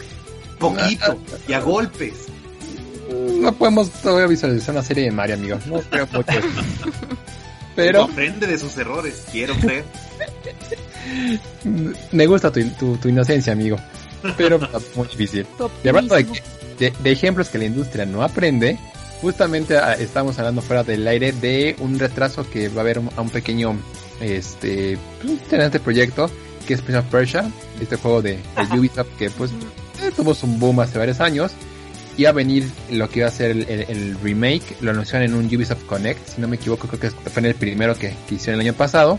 Poquito y a golpes. No podemos todavía visualizar una serie de Mario, amigo. No creo mucho. [laughs] Pero. aprende de sus errores, quiero creer. Me gusta tu, tu, inocencia, amigo. Pero muy difícil. De hablando de, ejemplos que la industria no aprende, justamente ah, estamos hablando fuera del aire de un retraso que va a haber a un pequeño este este proyecto que es Prince of Persia, este juego de, Ubisoft que pues eh, tuvo un boom hace varios años. Iba a venir lo que iba a ser el, remake, lo anunciaron en un Ubisoft Connect, si no me equivoco, creo que fue en el primero que, que hicieron el año pasado.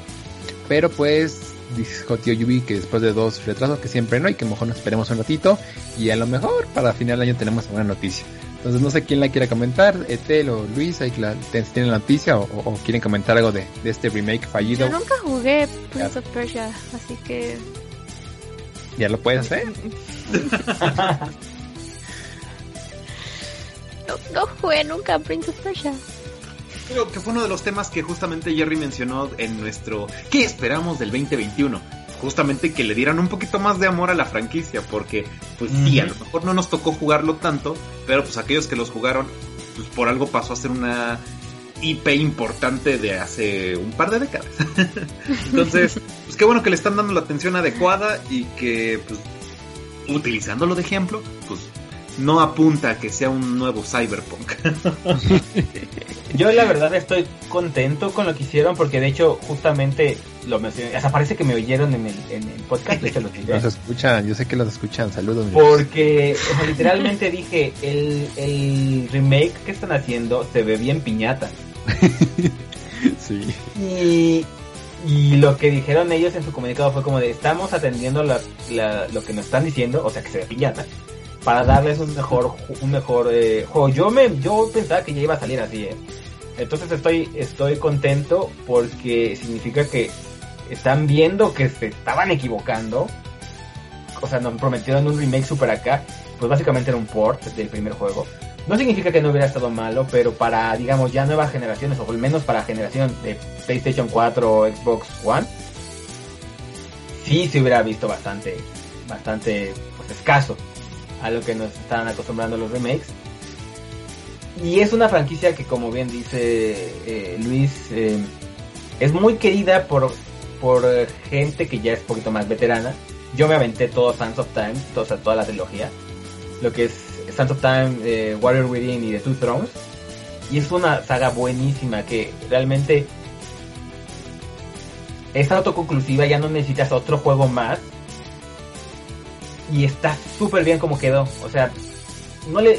Pero pues dijo tío Yubi que después de dos retrasos que siempre no y que mejor nos esperemos un ratito y a lo mejor para final del año tenemos una noticia. Entonces no sé quién la quiera comentar, Etel o Luis, ahí la, tienen la noticia o, quieren comentar algo de, este remake fallido. Yo nunca jugué Prince of Persia, así que... ¿Ya lo puedes hacer? [laughs] no, no jugué nunca Prince of Persia. Creo que fue uno de los temas que justamente Jerry mencionó en nuestro ¿Qué esperamos del 2021? Justamente que le dieran un poquito más de amor a la franquicia, porque pues sí, a lo mejor no nos tocó jugarlo tanto, pero pues aquellos que los jugaron, pues por algo pasó a ser una IP importante de hace un par de décadas. [laughs] Entonces, pues qué bueno que le están dando la atención adecuada y que pues utilizándolo de ejemplo, pues no apunta a que sea un nuevo cyberpunk. [laughs] Yo la verdad estoy contento con lo que hicieron porque de hecho justamente lo mencioné, hasta parece que me oyeron en el, en el podcast, de hecho lo Los escuchan, yo sé que los escuchan, saludos. Porque literalmente dije, el, el remake que están haciendo se ve bien piñata. [laughs] sí. Y, y lo que dijeron ellos en su comunicado fue como de, estamos atendiendo la, la, lo que nos están diciendo, o sea que se ve piñata para darles un mejor un mejor eh, juego. Yo me yo pensaba que ya iba a salir así, ¿eh? Entonces estoy estoy contento porque significa que están viendo que se estaban equivocando. O sea, nos prometieron un remake super acá, pues básicamente era un port del primer juego. No significa que no hubiera estado malo, pero para, digamos, ya nuevas generaciones, o al menos para generación de PlayStation 4 o Xbox One, sí se hubiera visto bastante, bastante, pues escaso a lo que nos están acostumbrando los remakes. Y es una franquicia que, como bien dice eh, Luis, eh, es muy querida por, por gente que ya es un poquito más veterana. Yo me aventé todo Sands of Time, o sea, toda la trilogía. Lo que es Sands of Time, eh, Warrior Within y The Two Thrones. Y es una saga buenísima que realmente es autoconclusiva, ya no necesitas otro juego más y está súper bien como quedó. O sea, no le.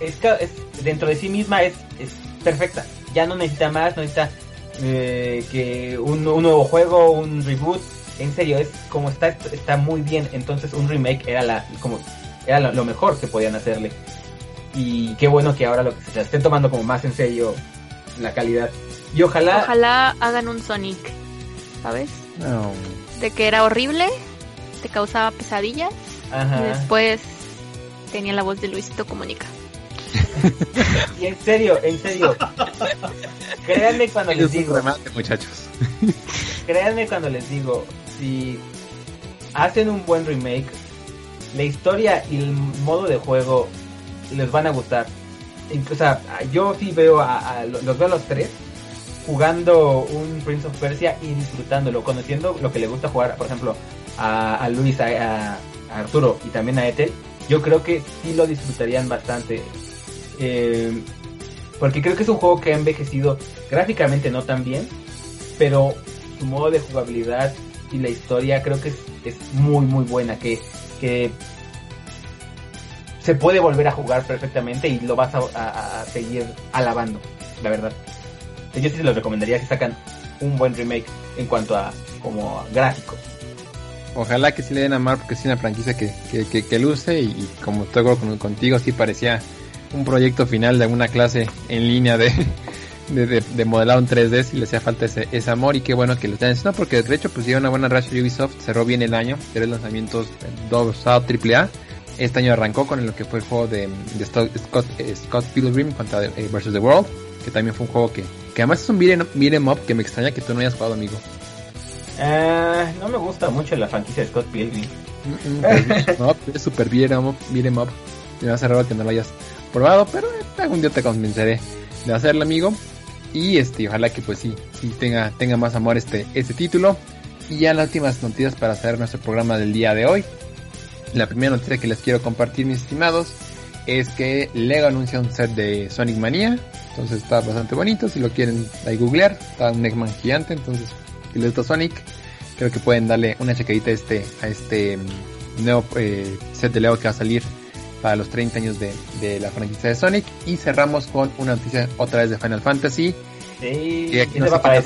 Es, es, dentro de sí misma es, es perfecta. Ya no necesita más, no necesita eh, que un, nuevo juego, un reboot. En serio, es como está, está muy bien. Entonces, un remake era la como era lo, mejor que podían hacerle. Y qué bueno que ahora lo que se estén tomando como más en serio la calidad. Y ojalá. Ojalá hagan un Sonic, ¿sabes? De que era horrible, te causaba pesadillas. Y después tenía la voz de Luisito Comunica. [laughs] y en serio, en serio. Créanme cuando les digo. muchachos. créanme cuando les digo, si hacen un buen remake, la historia y el modo de juego les van a gustar. O sea, yo sí veo a, los veo a los tres jugando un Prince of Persia y disfrutándolo, conociendo lo que le gusta jugar, por ejemplo, a, Luis, a, Arturo y también a Ethel, yo creo que sí lo disfrutarían bastante. Eh, porque creo que es un juego que ha envejecido gráficamente no tan bien, pero su modo de jugabilidad y la historia creo que es, muy muy buena, que, que se puede volver a jugar perfectamente y lo vas a, seguir alabando, la verdad. Yo sí se los recomendaría si sacan un buen remake en cuanto a como gráfico ojalá que sí le den a porque es una franquicia que, que, que, luce y, como estoy con, contigo sí parecía un proyecto final de una clase en línea de, [laughs] de, modelado en 3D si le hacía falta ese, ese amor y qué bueno que lo estén haciendo porque de hecho pues lleva una buena racha Ubisoft, cerró bien el año, tres lanzamientos, dos AAA. Este año arrancó con lo que fue el juego de, de Scott, Scott, Pilgrim contra eh, vs. The World, que también fue un juego que, que además es un beat'em up que me extraña que tú no hayas jugado, amigo. Eh, no me gusta mucho la franquicia de Scott Pilgrim. [laughs] no, es super bien em up. Me va a raro que no lo hayas probado, pero algún día te convenceré de hacerlo, amigo. Y este, ojalá que pues sí, sí tenga, tenga más amor este, este título. Y ya las últimas noticias para hacer nuestro programa del día de hoy. La primera noticia que les quiero compartir, mis estimados, es que Lego anuncia un set de Sonic Mania. Entonces está bastante bonito. Si lo quieren ahí googlear, está un Eggman gigante. Entonces y les gusta Sonic, creo que pueden darle una checadita a este, a este mm, nuevo eh, set de Lego que va a salir para los 30 años de, de, la franquicia de Sonic. Y cerramos con una noticia otra vez de Final Fantasy. Sí, y aquí va para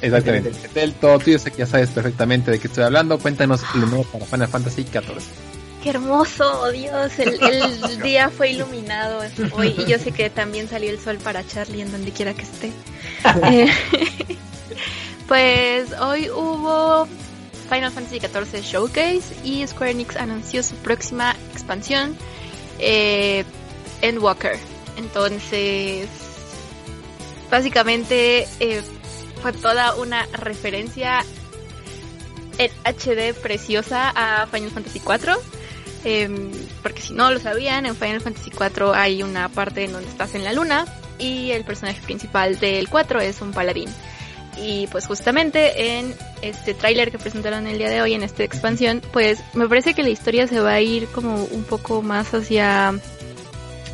Exactamente. Del todo tú, sé que ya sabes perfectamente de qué estoy hablando. Cuéntanos lo nuevo para Final Fantasy 14. Qué hermoso, Dios, el, el [laughs] día fue iluminado hoy y yo sé que también salió el sol para Charlie en donde quiera que esté. eh, [laughs] [laughs] pues hoy hubo Final Fantasy XIV Showcase y Square Enix anunció su próxima expansión, eh, Endwalker. Entonces, básicamente eh, fue toda una referencia en HD preciosa a Final Fantasy IV. Em, porque si no lo sabían, en Final Fantasy IV hay una parte en donde estás en la luna y el personaje principal del 4 es un paladín. Y pues justamente en este tráiler que presentaron el día de hoy, en esta expansión, pues me parece que la historia se va a ir como un poco más hacia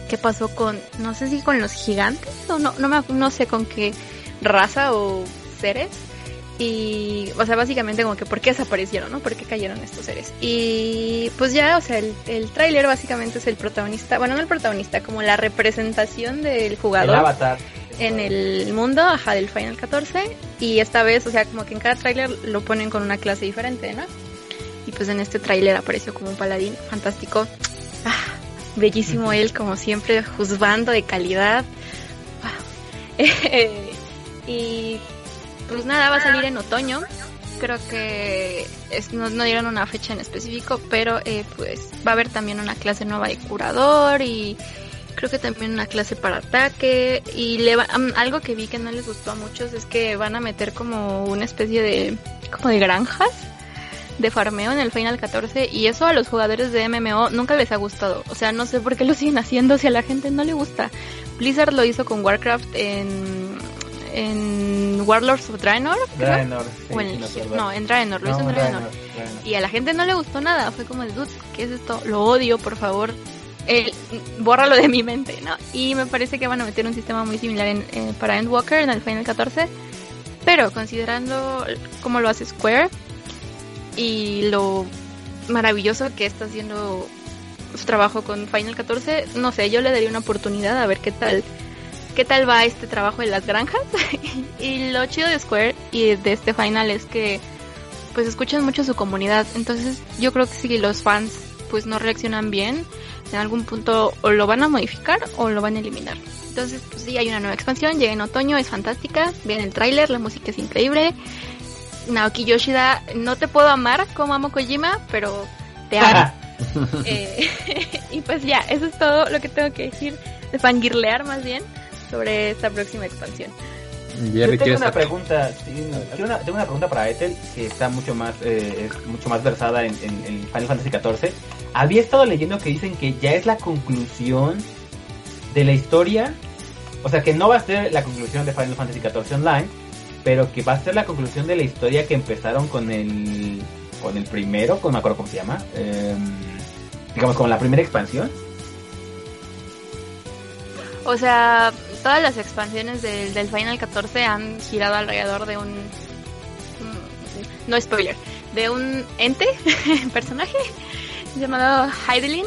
qué pasó con, no sé si con los gigantes o no, no, me, no sé con qué raza o seres. Y, o sea, básicamente como que por qué desaparecieron, ¿no? ¿Por qué cayeron estos seres? Y pues ya, o sea, el, el tráiler básicamente es el protagonista, bueno, no el protagonista, como la representación del jugador. El avatar. En el mundo, ajá, del Final 14. Y esta vez, o sea, como que en cada tráiler lo ponen con una clase diferente, ¿no? Y pues en este tráiler apareció como un paladín fantástico. Ah, bellísimo él, como siempre, juzgando de calidad. Wow. [laughs] y pues nada, va a salir en otoño. Creo que es, no, no, dieron una fecha en específico, pero eh, pues va a haber también una clase nueva de curador y creo que también una clase para ataque. Y le va, um, algo que vi que no les gustó a muchos es que van a meter como una especie de, como de granjas de farmeo en el Final 14 y eso a los jugadores de MMO nunca les ha gustado. O sea, no sé por qué lo siguen haciendo si a la gente no le gusta. Blizzard lo hizo con Warcraft en en Warlords of Draenor, Draenor sí, en, no, en Draenor, lo no, hizo en Draenor. Draenor. Y a la gente no le gustó nada, fue como de, dude, ¿qué es esto? Lo odio, por favor. Eh, bórralo de mi mente, ¿no? Y me parece que van a meter un sistema muy similar en, eh, para Endwalker en el Final 14. Pero considerando cómo lo hace Square y lo maravilloso que está haciendo su trabajo con Final 14, no sé, yo le daría una oportunidad a ver qué tal qué tal va este trabajo en las granjas. [laughs] y lo chido de Square y de este final es que pues escuchan mucho su comunidad. Entonces yo creo que si los fans pues no reaccionan bien, en algún punto o lo van a modificar o lo van a eliminar. Entonces pues sí, hay una nueva expansión, llega en otoño, es fantástica, viene el tráiler, la música es increíble. Naoki Yoshida, no te puedo amar como amo Kojima, pero te amo. [laughs] eh, [laughs] y pues ya, eso es todo lo que tengo que decir, de fangirlear más bien sobre esta próxima expansión. Yo tengo una pregunta, tengo, una, tengo una, pregunta para Ethel que está mucho más eh, es mucho más versada en, en, en, Final Fantasy XIV. Había estado leyendo que dicen que ya es la conclusión de la historia, o sea que no va a ser la conclusión de Final Fantasy XIV Online, pero que va a ser la conclusión de la historia que empezaron con el con el primero, con no me acuerdo cómo se llama, eh, digamos con la primera expansión. O sea, todas las expansiones del, del Final 14 han girado alrededor de un... No spoiler, de un ente, [laughs] personaje, llamado Heidelin.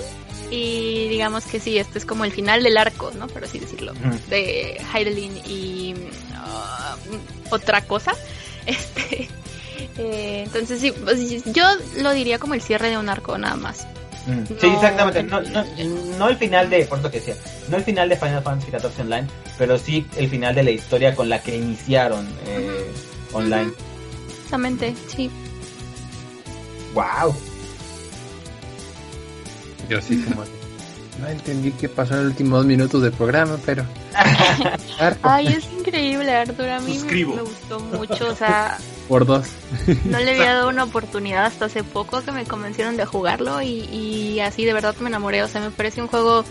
Y digamos que sí, este es como el final del arco, ¿no? Por así decirlo. Mm. De Heidelin y uh, otra cosa. [laughs] Este, eh, entonces sí, pues, yo lo diría como el cierre de un arco nada más. Mm. Sí, exactamente. No, no, no, el final de, por lo que decía, no el final de Final Fantasy XIV Online, pero sí el final de la historia con la que iniciaron eh, online. Exactamente, sí. Wow. Yo sí como no entendí qué pasó en los últimos dos minutos del programa, pero [laughs] Ay, es increíble, Arturo, a mí me, me gustó mucho, o sea, por dos. No le había [laughs] dado una oportunidad hasta hace poco que me convencieron de jugarlo y, y así de verdad me enamoré. O sea, me parece un juego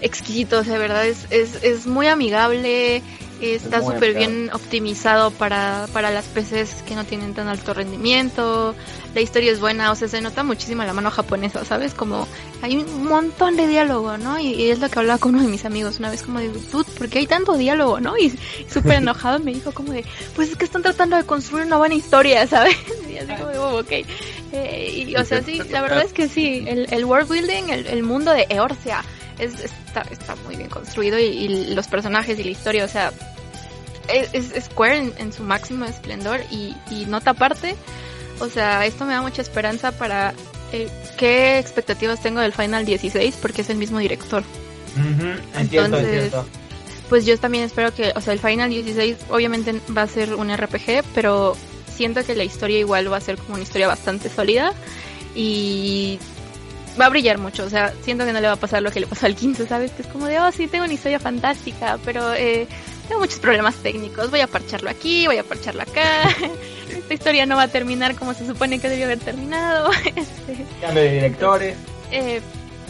exquisito, o sea, de verdad es, es, es muy amigable, está súper bien optimizado para, para las PCs que no tienen tan alto rendimiento, la historia es buena, o sea, se nota muchísimo la mano japonesa, ¿sabes? Como hay un montón de diálogo, ¿no? Y, y es lo que hablaba con uno de mis amigos una vez, como de, dude, ¿por qué hay tanto diálogo, no? Y, súper enojado me dijo como de, pues es que están tratando de construir una buena historia, [laughs] ¿sabes? Y así como de, oh, ok. Eh, y, o sea, sí, la verdad es que sí, el, el world building, el, el mundo de Eorcia, es, está, está muy bien construido y, y, los personajes y la historia, o sea, es, es Square en, en, su máximo esplendor y, y nota aparte, o sea, esto me da mucha esperanza para eh, qué expectativas tengo del Final 16 porque es el mismo director. Uh -huh, entiendo, Entonces, entiendo. pues yo también espero que, o sea, el Final 16 obviamente va a ser un RPG, pero siento que la historia igual va a ser como una historia bastante sólida y va a brillar mucho, o sea, siento que no le va a pasar lo que le pasó al 15, ¿sabes? Que es como de, oh, sí, tengo una historia fantástica, pero eh, tengo muchos problemas técnicos, voy a parcharlo aquí, voy a parcharlo acá, [laughs] esta historia no va a terminar como se supone que debió haber terminado. [laughs] este, Cambio de directores. Eh,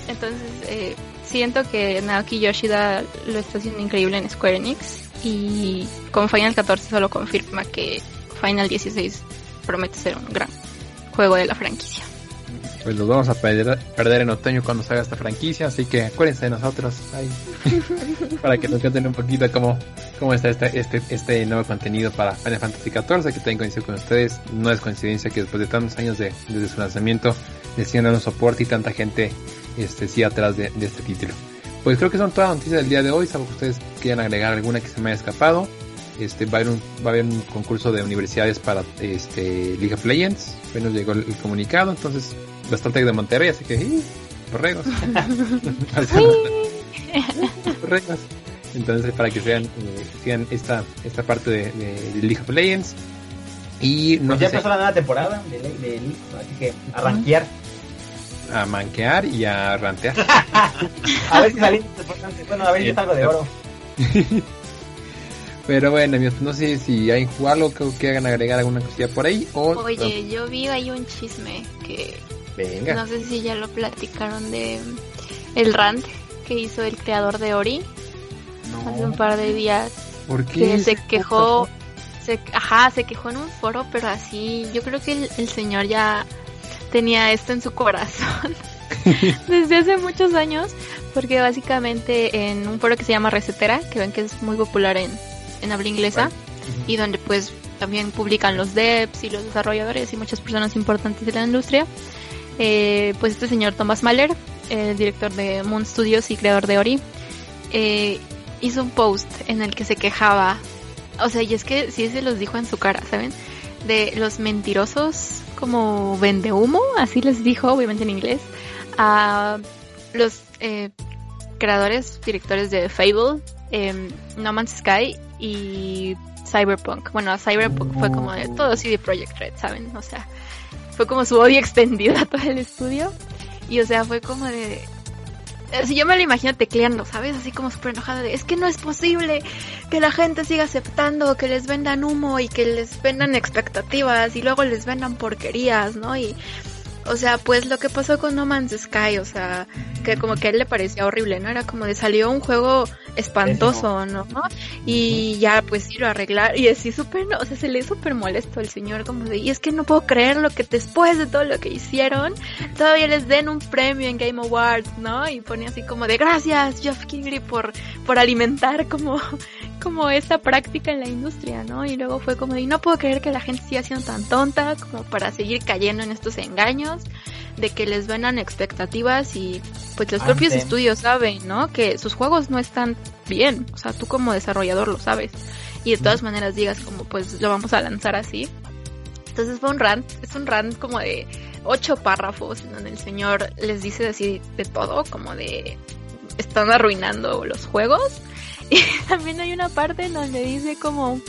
entonces, eh, siento que Naoki Yoshida lo está haciendo increíble en Square Enix y con Final 14 solo confirma que Final 16 promete ser un gran juego de la franquicia. Pues los vamos a perder, perder en otoño cuando salga esta franquicia, así que acuérdense de nosotros ahí, [laughs] para que nos cuenten un poquito cómo, cómo está este, este, este nuevo contenido para Final Fantasy XIV, que tengo coincido con ustedes. No es coincidencia que después de tantos años de, desde su lanzamiento decían un soporte y tanta gente este, sí atrás de, de este título. Pues creo que son todas las noticias del día de hoy, salvo que ustedes quieran agregar alguna que se me haya escapado. Este, va a haber un, va a haber un concurso de universidades para este League of Legends. Hoy nos llegó el, el comunicado, entonces bastante de Monterrey, así que ¡ih! borregos. borregos. Entonces para que vean, eh, sigan esta, esta parte de, de, de League of Legends. Y no Pues ya sé, empezó la nueva temporada de, de, League, así que a rankear. a manquear y a rantear. [laughs] A ver si salimos. Bueno, a ver si Bien. salgo de oro. [laughs] Pero bueno, amigos, no sé si hay algo que, que hagan agregar alguna cosilla por ahí o... Oye, yo vi ahí un chisme que venga. no sé si ya lo platicaron de el rant que hizo el creador de Ori hace un par de días. ¿Por qué? que se quejó se, ajá, se quejó en un foro, pero así, yo creo que el, el señor ya tenía esto en su corazón [laughs] desde hace muchos años, porque básicamente en un foro que se llama Recetera, que ven que es muy popular en, en habla inglesa, y donde pues también publican los devs y los desarrolladores y muchas personas importantes de la industria, eh, pues este señor Thomas Mahler, el director de Moon Studios y creador de Ori, eh, hizo un post en el que se quejaba o sea, y es que sí se los dijo en su cara, ¿saben? De los mentirosos como vende humo, así les dijo, obviamente en inglés, a los eh, creadores, directores de Fable, eh, No Man's Sky y Cyberpunk. Bueno, Cyberpunk fue como de todo CD Projekt Red, ¿saben? O sea, fue como su odio [laughs] extendido a todo el estudio. Y o sea, fue como de, si yo me lo imagino tecleando, ¿sabes? Así como súper enojada de, es que no es posible que la gente siga aceptando que les vendan humo y que les vendan expectativas y luego les vendan porquerías, ¿no? Y, o sea, pues lo que pasó con No Man's Sky, o sea, que como que a él le parecía horrible, ¿no? Era como de salió un juego espantoso, ¿no? Y ya pues sí lo arreglar y así súper, o sea, se le súper molesto al señor como de, y es que no puedo creer lo que después de todo lo que hicieron, todavía les den un premio en Game Awards, ¿no? Y pone así como de, gracias Jeff Kingley por, por alimentar como, [laughs] como esta práctica en la industria, ¿no? Y luego fue como de, no puedo creer que la gente siga siendo tan tonta como para seguir cayendo en estos engaños de que les vendan expectativas y pues los propios estudios saben, ¿no? Que sus juegos no están bien, o sea, tú como desarrollador lo sabes. Y de todas maneras digas como pues lo vamos a lanzar así. Entonces fue un rant, es un rant como de ocho párrafos en donde el señor les dice así de todo, como de están arruinando los juegos. [laughs] Y también hay una parte en donde dice como,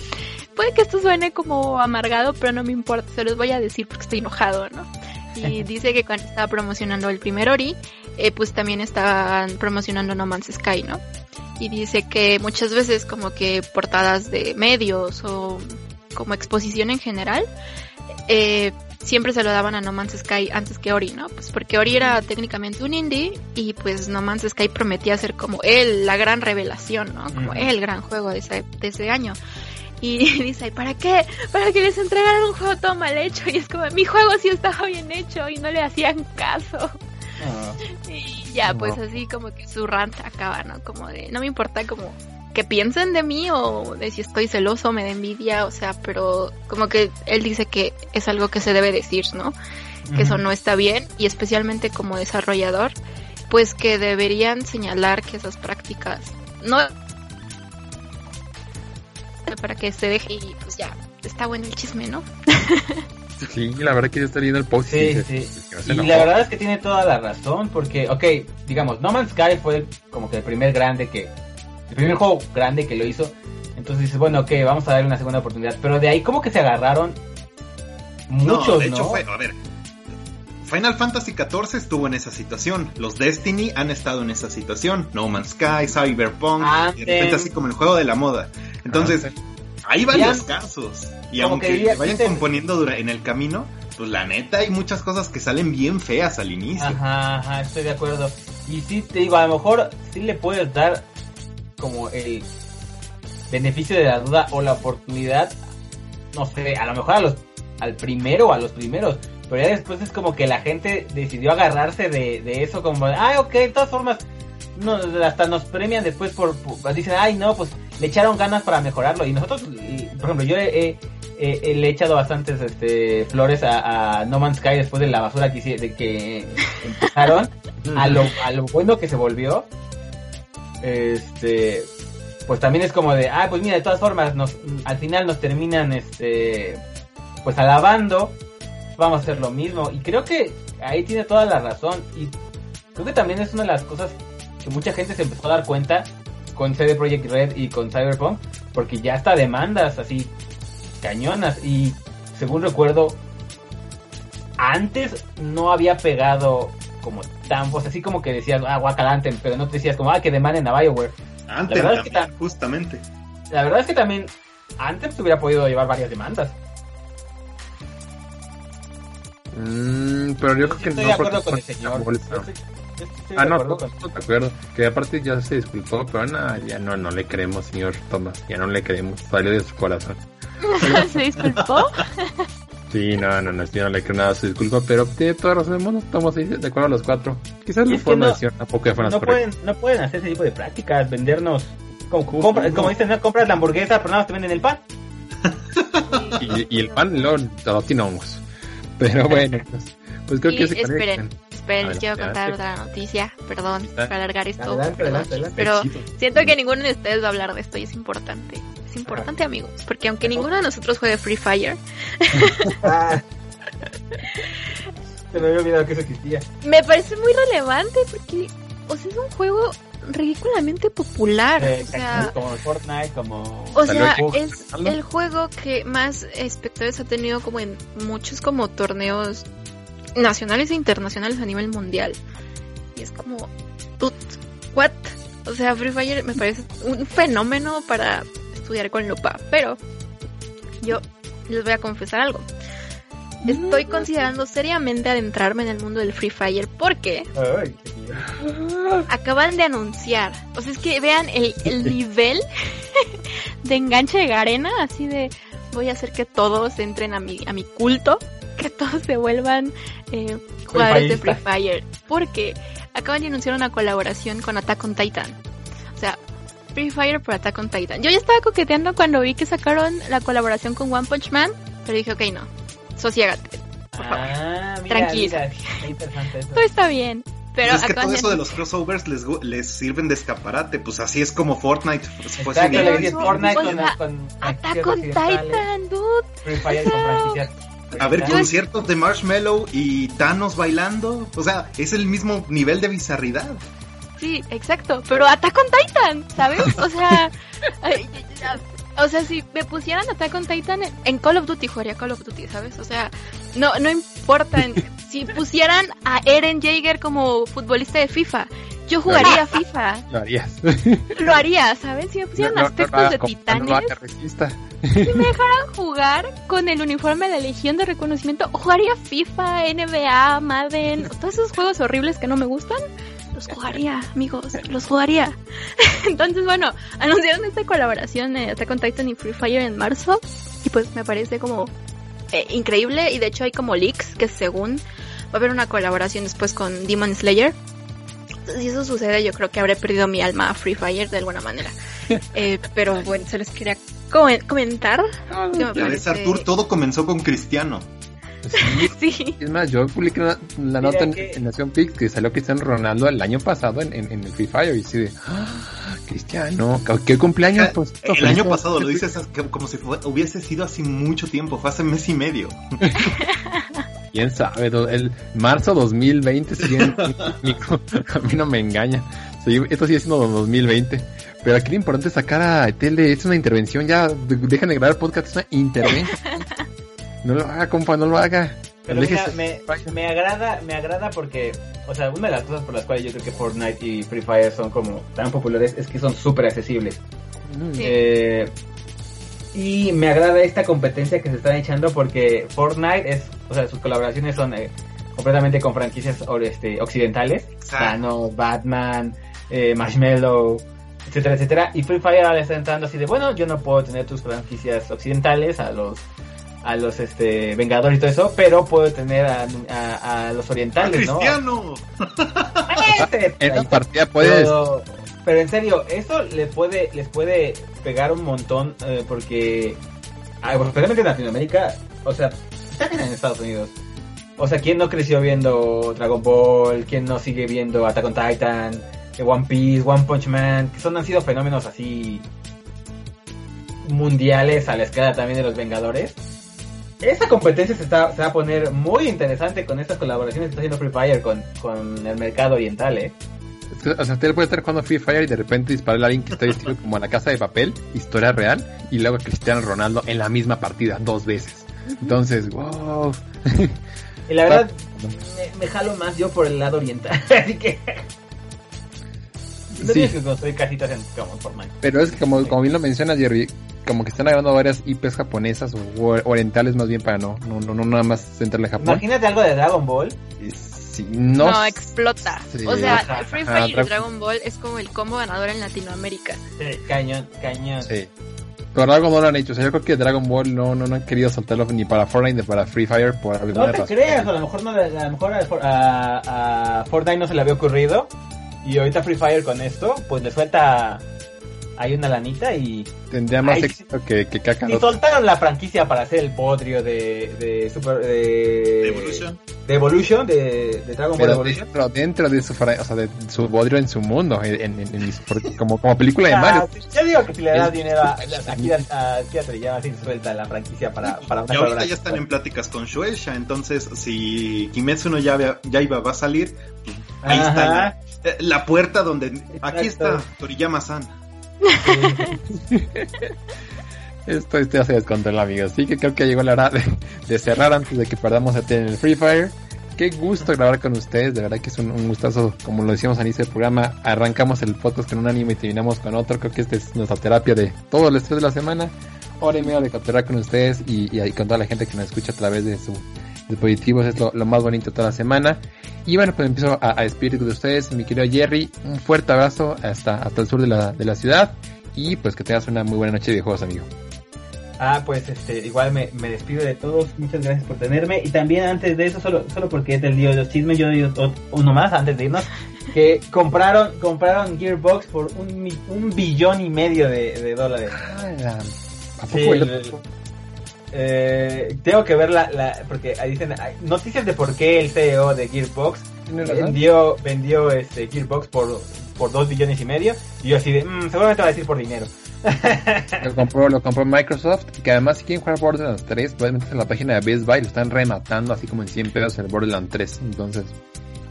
puede que esto suene como amargado, pero no me importa, se los voy a decir porque estoy enojado, ¿no? Y dice que cuando estaba promocionando el primer Ori, eh, pues también estaban promocionando No Man's Sky, ¿no? Y dice que muchas veces como que portadas de medios o como exposición en general, eh, siempre se lo daban a No Man's Sky antes que Ori, ¿no? Pues porque Ori era técnicamente un indie y pues No Man's Sky prometía ser como él, la gran revelación, ¿no? Como el gran juego de ese, de ese año. Y [laughs] dice, ¿y para qué? Para que les entregaran un juego todo mal hecho. Y es como, mi juego sí estaba bien hecho y no le hacían caso. Ah, [laughs] Y ya, pues así como que su rant acaba, ¿no? Como de, no me importa como que piensen de mí o de si estoy celoso, me da envidia, o sea, pero como que él dice que es algo que se debe decir, ¿no? Que eso no está bien y especialmente como desarrollador, pues que deberían señalar que esas prácticas no para que se deje y pues ya, está bueno el chisme, ¿no? [laughs] Sí, la verdad que yo estoy leyendo el post y Sí, que no la verdad es que tiene toda la razón, porque, ok, digamos, No Man's Sky fue el- como que el primer grande que, el primer juego grande que lo hizo. Entonces dices, bueno, ok, vamos a darle una segunda oportunidad. Pero de ahí como que se agarraron muchos, no, de hecho fue, a ver. Final Fantasy XIV estuvo en esa situación. Los Destiny han estado en esa situación. No Man's Sky, Cyberpunk. Ah, y de repente sí. así como el juego de la moda. Entonces, hay varios casos. Y aunque se vayan componiendo dura- en el camino, pues la neta hay muchas cosas que salen bien feas al inicio. Ajá, ajá, estoy de acuerdo. Y sí, te digo, a lo mejor sí le puedes dar como el... beneficio de la duda o la oportunidad, no sé, a lo mejor a los, al primero o a los primeros, pero ya después es como que la gente decidió agarrarse de, de eso como, ay, ok, de todas formas, no, hasta nos premian después por, por- dicen, ay, no, pues le echaron ganas para mejorarlo. Y nosotros, y, por ejemplo, yo he, he- he- le he echado bastantes este, flores a, a No Man's Sky después de la basura que, de que [laughs] empezaron, a lo, a lo bueno que se volvió. Este, pues también es como de, ah, pues mira, de todas formas, nos, al final nos terminan, este, pues alabando, vamos a hacer lo mismo. Y creo que ahí tiene toda la razón. Y creo que también es una de las cosas que mucha gente se empezó a dar cuenta con CD Projekt Red y con Cyberpunk, porque ya hasta demandas así cañonas. Y según recuerdo, antes no había pegado como tan, pues así como que decías, ah, guacalanten, pero no te decías como, ah, que demanden a Bioware. Antes, La verdad es que justamente. La verdad es que también antes te hubiera podido llevar varias demandas. Mm, pero yo creo que estoy no. de acuerdo porque con el señor. bolsa. Yo estoy- yo estoy Ah, de no, con- todos de acuerdo. Que aparte ya se disculpó, pero no, ya no, no le creemos, señor Thomas. Ya no le creemos. Salió de su corazón. [laughs] ¿Se disculpó? [laughs] Sí, no, no, no, yo no le creo nada a su disculpa, pero tiene toda razón. Bueno, estamos ahí de acuerdo los cuatro. Quizás la forma no- de decir tampoco fueron no pueden, no pueden hacer ese tipo de prácticas, vendernos. Como, compra- como dicen, no compras la hamburguesa, pero nada más te venden el pan. [laughs] Y, y el pan lo, lo tiene hongos. Pero [laughs] bueno, pues, pues creo Y que se esperen, conectan. esperen, les quiero contar otra noticia. Perdón por alargar esto. Adelante, perdón, adelante, adelante. Pero siento que ninguno de ustedes va a hablar de esto y es importante. Es importante, amigos, porque aunque ninguno de nosotros juegue Free Fire, [laughs] Ah. [laughs] Se me había olvidado que eso existía. me parece muy relevante porque, o sea, es un juego ridículamente popular. Eh, o sea, como Fortnite, como... O sea, es el juego que más espectadores ha tenido como en muchos como torneos nacionales e internacionales a nivel mundial. Y es como, "Tut, what? O sea, Free Fire me parece un fenómeno para estudiar con lupa. Pero yo les voy a confesar algo. Estoy considerando seriamente adentrarme en el mundo del Free Fire porque Ay, qué bien. acaban de anunciar. O sea, es que vean el, el [laughs] nivel de enganche de Garena, así de voy a hacer que todos entren a mi, a mi culto, que todos se vuelvan eh, jugadores de Free Fire. Porque acaban de anunciar una colaboración con Attack on Titan. O sea, Free Fire por Attack on Titan. Yo ya estaba coqueteando cuando vi que sacaron la colaboración con One Punch Man, pero dije, ok, no, sosiégate, por favor. Ah, mira, Tranquilízate. mira, qué interesante eso. Todo está bien. Pero Pues es que todo de eso de los crossovers les, les sirven de escaparate. Pues así es como Fortnite fue Exacto, su le Pero dices no, Fortnite o con, sea, con Attack franquicias on occidentales, Titan, dude. Free Fire con franquicias A ver, conciertos de Marshmallow y Thanos bailando. O sea, es el mismo nivel de bizarridad. Sí, exacto. Pero Attack on Titan, ¿sabes? O sea, [laughs] ay, o sea, si me pusieran Attack on Titan en- Call of Duty, jugaría Call of Duty, ¿sabes? O sea, no, no importa. [laughs] si pusieran a Eren Jaeger como futbolista de FIFA, yo jugaría FIFA. Lo harías. Lo haría, ¿sabes? Si me pusieran aspectos haga de como- titanes, no haga resista. [laughs] jugar con el uniforme de la Legión de Reconocimiento, jugaría FIFA, NBA, Madden, todos esos juegos horribles que no me gustan, los jugaría, amigos, los jugaría. [laughs] Entonces, bueno, anunciaron esta colaboración de Attack on Titan y Free Fire en marzo y pues me parece como eh, increíble y de hecho hay como leaks que según va a haber una colaboración después con Demon Slayer. Si eso sucede, yo creo que habré perdido mi alma a Free Fire de alguna manera. [laughs] Eh, pero bueno, se les quería comen- comentar. que me parece- Artur, todo comenzó con Cristiano. [laughs] Sí. Es más, yo publiqué una- la Mira nota en, que- en Nación Pix que salió Cristiano Ronaldo el año pasado en, en, en el Free Fire y así de, "Ah, Cristiano, ¿qué cumpleaños? Pues, El año pasado lo dices como si fue- hubiese sido hace mucho tiempo, fue hace mes y medio. [laughs] ¿Quién sabe? El marzo 2020 sigue en- Nico, [laughs] a mí no me engaña. Sí, esto sigue siendo 2020. Pero aquí lo importante es sacar a Tele, es una intervención, ya de- dejan de grabar podcast, es una intervención. No lo haga, compa, no lo haga. Pero mira, me, me agrada, me agrada porque, o sea, una de las cosas por las cuales yo creo que Fortnite y Free Fire son como tan populares es que son súper accesibles. Sí. Eh, y me agrada esta competencia que se están echando porque Fortnite es, o sea, sus colaboraciones son eh, completamente con franquicias or- este, occidentales. Thanos, Batman, eh, Marshmallow, etcétera, etcétera. Y Free Fire ahora está entrando así de, bueno, yo no puedo tener tus franquicias occidentales a los a los este Vengadores y todo eso, pero puedo tener a, a, a los orientales, ¿no? ¡Cristiano! [laughs] en la partida puedes. Pero, pero, en serio, eso les puede, les puede pegar un montón eh, porque, ah, especialmente en Latinoamérica, o sea, también en Estados Unidos. O sea, ¿quién no creció viendo Dragon Ball? ¿Quién no sigue viendo Attack on Titan? One Piece, One Punch Man, que son han sido fenómenos así mundiales a la escala también de los Vengadores. Esta competencia se, está, se va a poner muy interesante con estas colaboraciones que está haciendo Free Fire con, con el mercado oriental, ¿eh? O sea, usted puede estar jugando Free Fire y de repente disparar a alguien que está vestido como a la casa de papel, historia real, y luego Cristiano Ronaldo en la misma partida, dos veces. Entonces, wow. Y la verdad, [laughs] me, me jalo más yo por el lado oriental, [laughs] así que... No sí. que construir casitas en como Fortnite. Pero es que como, como bien lo mencionas, Jerry, como que están agarrando varias IPs japonesas o orientales más bien para no, no, no, no nada más centrarle a Japón. Imagínate algo de Dragon Ball. Sí, no, no explota. Sí. O sea, Free Fire y Dragon Ball es como el combo ganador en Latinoamérica. Sí, cañón, cañón. Sí. Pero algo no lo han hecho. O sea, yo creo que Dragon Ball no, no, no han querido soltarlo ni para Fortnite ni para Free Fire por alguna No te razón. creas, a lo mejor, no, a, lo mejor a, a, Fortnite no se le había ocurrido. Y ahorita Free Fire con esto, pues le suelta hay una lanita y... Tendría más Ay, éxito que, que Kakarot. Y soltaron la franquicia para hacer el podrio de... De, super, de, de Evolution. De Evolution, de, de Dragon Ball Pero Evolution. Dentro, dentro de su, o sea, de su bodrio en su mundo, en, en, en, como, como película de Mario. Ah, yo digo que si le das dinero a, aquí a, a, a ya así suelta la franquicia para, para una Y ahorita ya están en pláticas con Shueisha, entonces si Kimetsu no ya, ya iba va a salir, pues, ahí Ajá. está la, la, puerta donde... Exacto. Aquí está Toriyama-san. [laughs] Esto, esto ya se descontrola, amigos. Así que creo que llegó la hora de, de cerrar antes de que perdamos a tener el Free Fire. Qué gusto grabar con ustedes, de verdad que es un, un, gustazo, como lo decíamos al inicio del programa, arrancamos el podcast con un anime y terminamos con otro, creo que esta es nuestra terapia de todo el estrés de la semana, hora y media de capturar con ustedes y, y, con toda la gente que nos escucha a través de su dispositivos, es lo, lo más bonito toda la semana. Y bueno, pues empiezo a, a despedir de ustedes, mi querido Jerry, un fuerte abrazo hasta, hasta el sur de la, de la ciudad y pues que tengas una muy buena noche de juegos, amigo. Ah, pues este, igual me, me, despido de todos, muchas gracias por tenerme. Y también antes de eso, solo, solo porque es del día de los chismes, yo doy uno más antes de irnos, que compraron, compraron Gearbox por un, un billón y medio de, de dólares. Ah, ¿A poco sí, el, el, eh, tengo que ver la, la porque ahí dicen hay noticias de por qué el CEO de Gearbox vendió, vendió este Gearbox por, por dos billones y medio. Y yo así de, mmm, seguramente va a decir por dinero. [laughs] lo compró, lo compró Microsoft, que además si quieren jugar Borderlands 3, pueden meterse en la página de Best Buy, lo están rematando así como en 100 pesos el Borderlands 3. Entonces,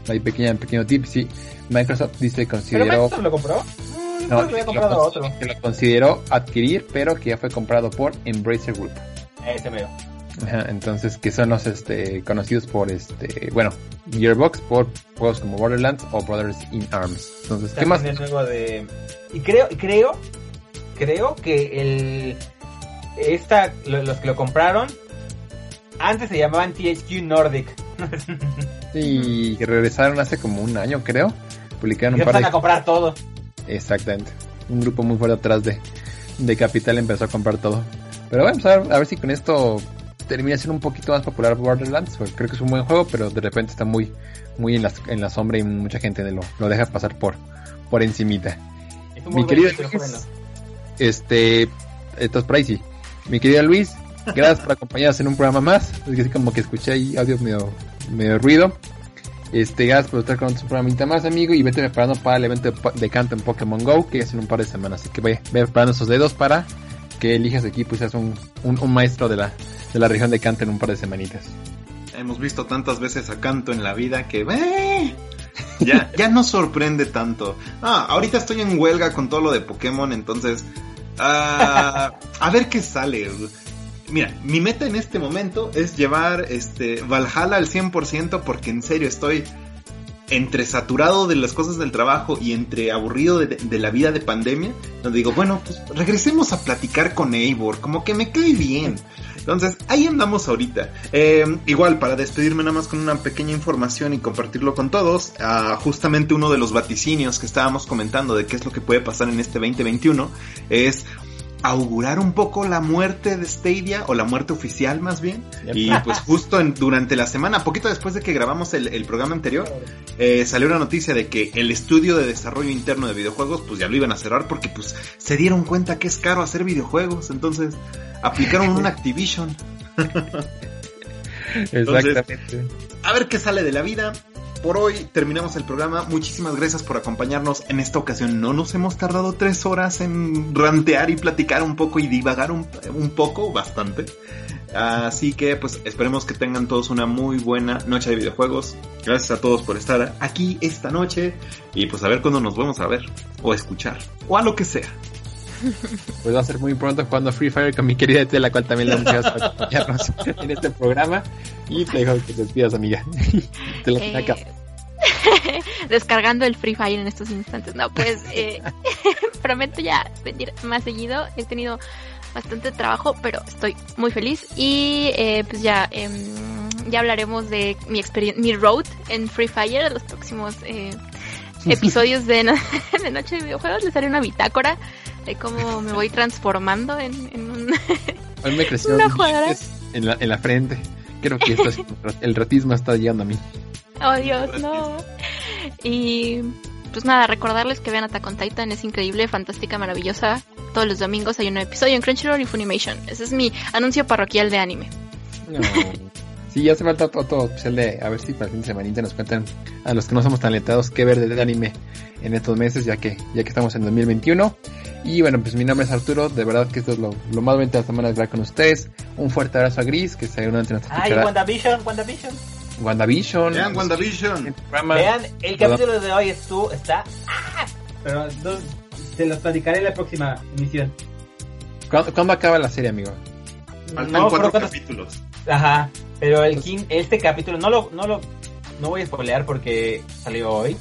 hay pequeña, pequeño tip, sí. Microsoft dice que consideró... ¿Pero Microsoft lo compró? Mm, no, que, lo, otro. que lo consideró adquirir, pero que ya fue comprado por Embracer Group. Ese medio. Ajá, entonces, que son los este, conocidos por este, bueno, Gearbox por juegos como Borderlands o Brothers in Arms. Entonces, ¿qué más? De... Y creo, creo, creo que el esta los que lo compraron antes se llamaban THQ Nordic. [laughs] sí, regresaron hace como un año, creo. Publicaron un par de... a comprar todo. Exactamente. Un grupo muy fuerte atrás de, de Capital empezó a comprar todo. Pero vamos a ver, a ver si con esto termina siendo un poquito más popular Borderlands, porque creo que es un buen juego, pero de repente está muy, muy en la, en la sombra y mucha gente lo, lo deja pasar por, por encimita. Mi querido Luis, este, esto es pricey. Mi querido Luis, gracias por acompañarnos en un programa más. Es que así como que escuché ahí audio medio, medio ruido. Este, gracias por estar con otro programita más, amigo, y vete preparando para el evento de, de canto en Pokémon Go, que es en un par de semanas. Así que ve, ve preparando esos dedos para que elijas equipo y seas un, un, maestro de la, de la región de Canto en un par de semanitas. Hemos visto tantas veces a Canto en la vida que ya, ya no sorprende tanto. Ah, ahorita estoy en huelga con todo lo de Pokémon, entonces uh, a ver qué sale. Mira, mi meta en este momento es llevar este Valhalla al 100% porque en serio estoy entre saturado de las cosas del trabajo y entre aburrido de, la vida de pandemia, donde digo, bueno, pues regresemos a platicar con Eivor, como que me cae bien. Entonces, ahí andamos ahorita. Eh, igual, para despedirme nada más con una pequeña información y compartirlo con todos, uh, justamente uno de los vaticinios que estábamos comentando de qué es lo que puede pasar en este 2021 es augurar un poco la muerte de Stadia, o la muerte oficial más bien. Y pues justo en, durante la semana, poquito después de que grabamos el, programa anterior, eh, salió la noticia de que el estudio de desarrollo interno de videojuegos, pues ya lo iban a cerrar porque pues se dieron cuenta que es caro hacer videojuegos, entonces aplicaron un [laughs] Activision. Exactamente. a ver qué sale de la vida por hoy terminamos el programa. Muchísimas gracias por acompañarnos en esta ocasión. No nos hemos tardado tres horas en rantear y platicar un poco y divagar un, poco, bastante. Así que pues esperemos que tengan todos una muy buena noche de videojuegos. Gracias a todos por estar aquí esta noche y pues a ver cuándo nos vamos a ver o escuchar o a lo que sea. Pues va a ser muy pronto jugando Free Fire con mi querida T, la cual también la muchas [laughs] para acompañarnos en este programa. Y te dejo que te despidas, amiga. [laughs] te lo eh... acá. [laughs] Descargando el Free Fire en estos instantes. No, pues eh, prometo ya venir más seguido. He tenido bastante trabajo, pero estoy muy feliz. Y eh, pues ya, eh, ya hablaremos de mi experiencia, mi road en Free Fire, los próximos eh, episodios de, de Noche de Videojuegos. Les haré una bitácora de cómo me voy transformando en, en un... [laughs] A mí me creció [laughs] en la, en la frente. Creo que esto es, [laughs] el ratismo está llegando a mí. Oh Dios, no. Y pues nada, recordarles que vean Attack on Titan, es increíble, fantástica, maravillosa. Todos los domingos hay un episodio en Crunchyroll y Funimation. Ese es mi anuncio parroquial de anime. No. Sí, hace falta todo, especial de a ver si para el fin de semana nos cuentan a los que no somos tan alentados qué ver de anime en estos meses, ya que ya que estamos en 2021. Y bueno, pues mi nombre es Arturo, de verdad que esto es lo, más bonito de la semana de estar con ustedes. Un fuerte abrazo a Gris, que seguramente nos escuchará. Ay, WandaVision, WandaVision. WandaVision. Vean WandaVision. Vean, el capítulo de hoy estuvo, está... ¡ah! Pero se los platicaré en la próxima emisión. ¿Cuándo, acaba la serie, amigo? Faltan cuatro capítulos. Ajá, pero el pues este capítulo no lo, no lo, no voy a spoilear porque salió hoy.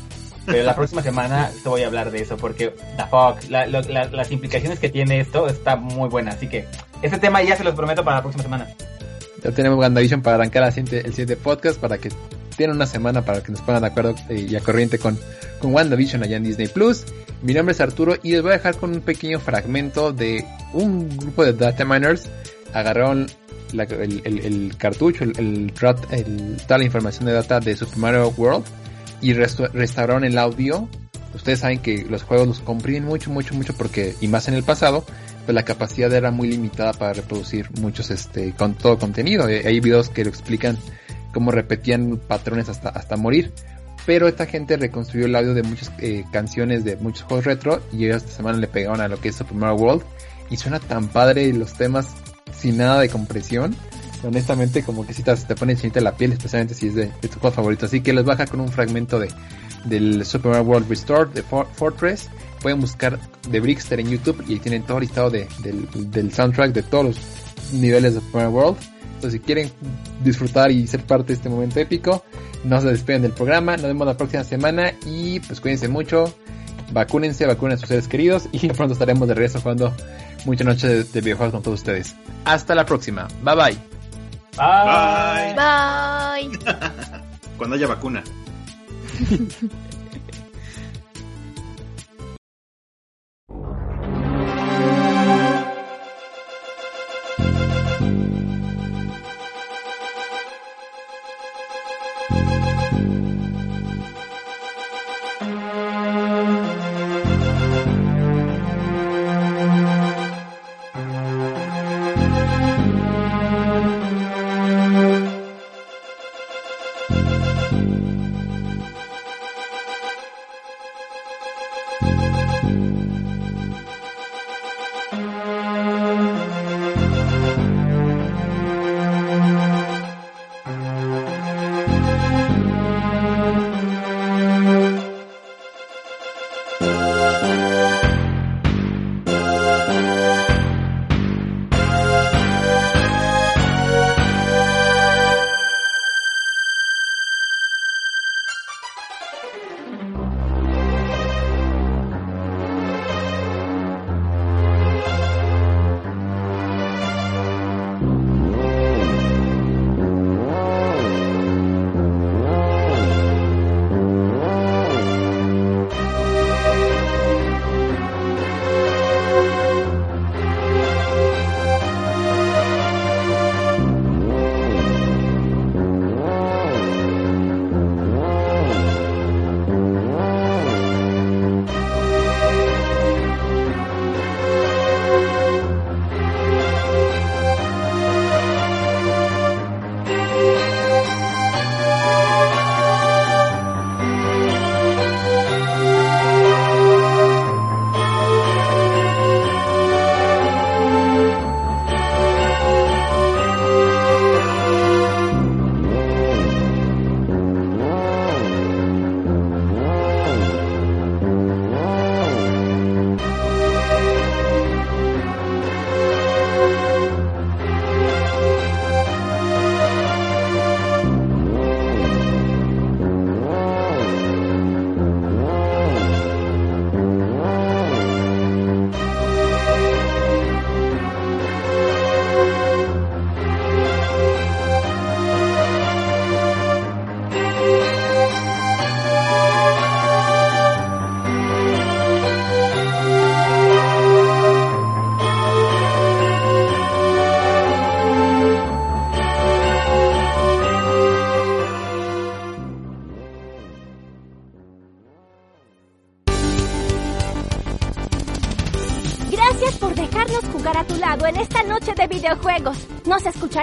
Pero la próxima semana te voy a hablar de eso porque the fuck, las implicaciones que tiene esto está muy buena. Así que este tema ya se los prometo para la próxima semana. Ya tenemos WandaVision para arrancar el siguiente, podcast para que tienen una semana para que nos pongan de acuerdo eh, y a corriente con, con WandaVision allá en Disney Plus. Mi nombre es Arturo y les voy a dejar con un pequeño fragmento de un grupo de data miners. Agarraron el, cartucho, el, toda la información de data de Super Mario World y restauraron el audio. Ustedes saben que los juegos los comprimen mucho, mucho, mucho porque, y más en el pasado, pues la capacidad era muy limitada para reproducir muchos, este, con todo contenido. Eh, hay videos que lo explican cómo repetían patrones hasta, hasta morir. Pero esta gente reconstruyó el audio de muchas eh, canciones de muchos juegos retro y esta semana le pegaron a lo que es Super Mario World y suena tan padre los temas sin nada de compresión. Honestamente, como que si te, te pone chinita la piel, especialmente si es de, tu juego favorito. Así que les baja con un fragmento de del Super Mario World Restored de Fortress. Pueden buscar The Brickster en YouTube y ahí tienen todo listado de, del, soundtrack de todos los niveles de Super Mario World. Entonces, si quieren disfrutar y ser parte de este momento épico, no se despeguen del programa. Nos vemos la próxima semana y pues cuídense mucho. Vacúnense, vacunen a sus seres queridos y [laughs] pronto estaremos de regreso jugando mucha noche de, de videojuegos con todos ustedes. Hasta la próxima. Bye bye. Bye. Bye. [laughs] Cuando haya vacuna. [laughs]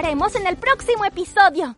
escucharemos en el próximo episodio.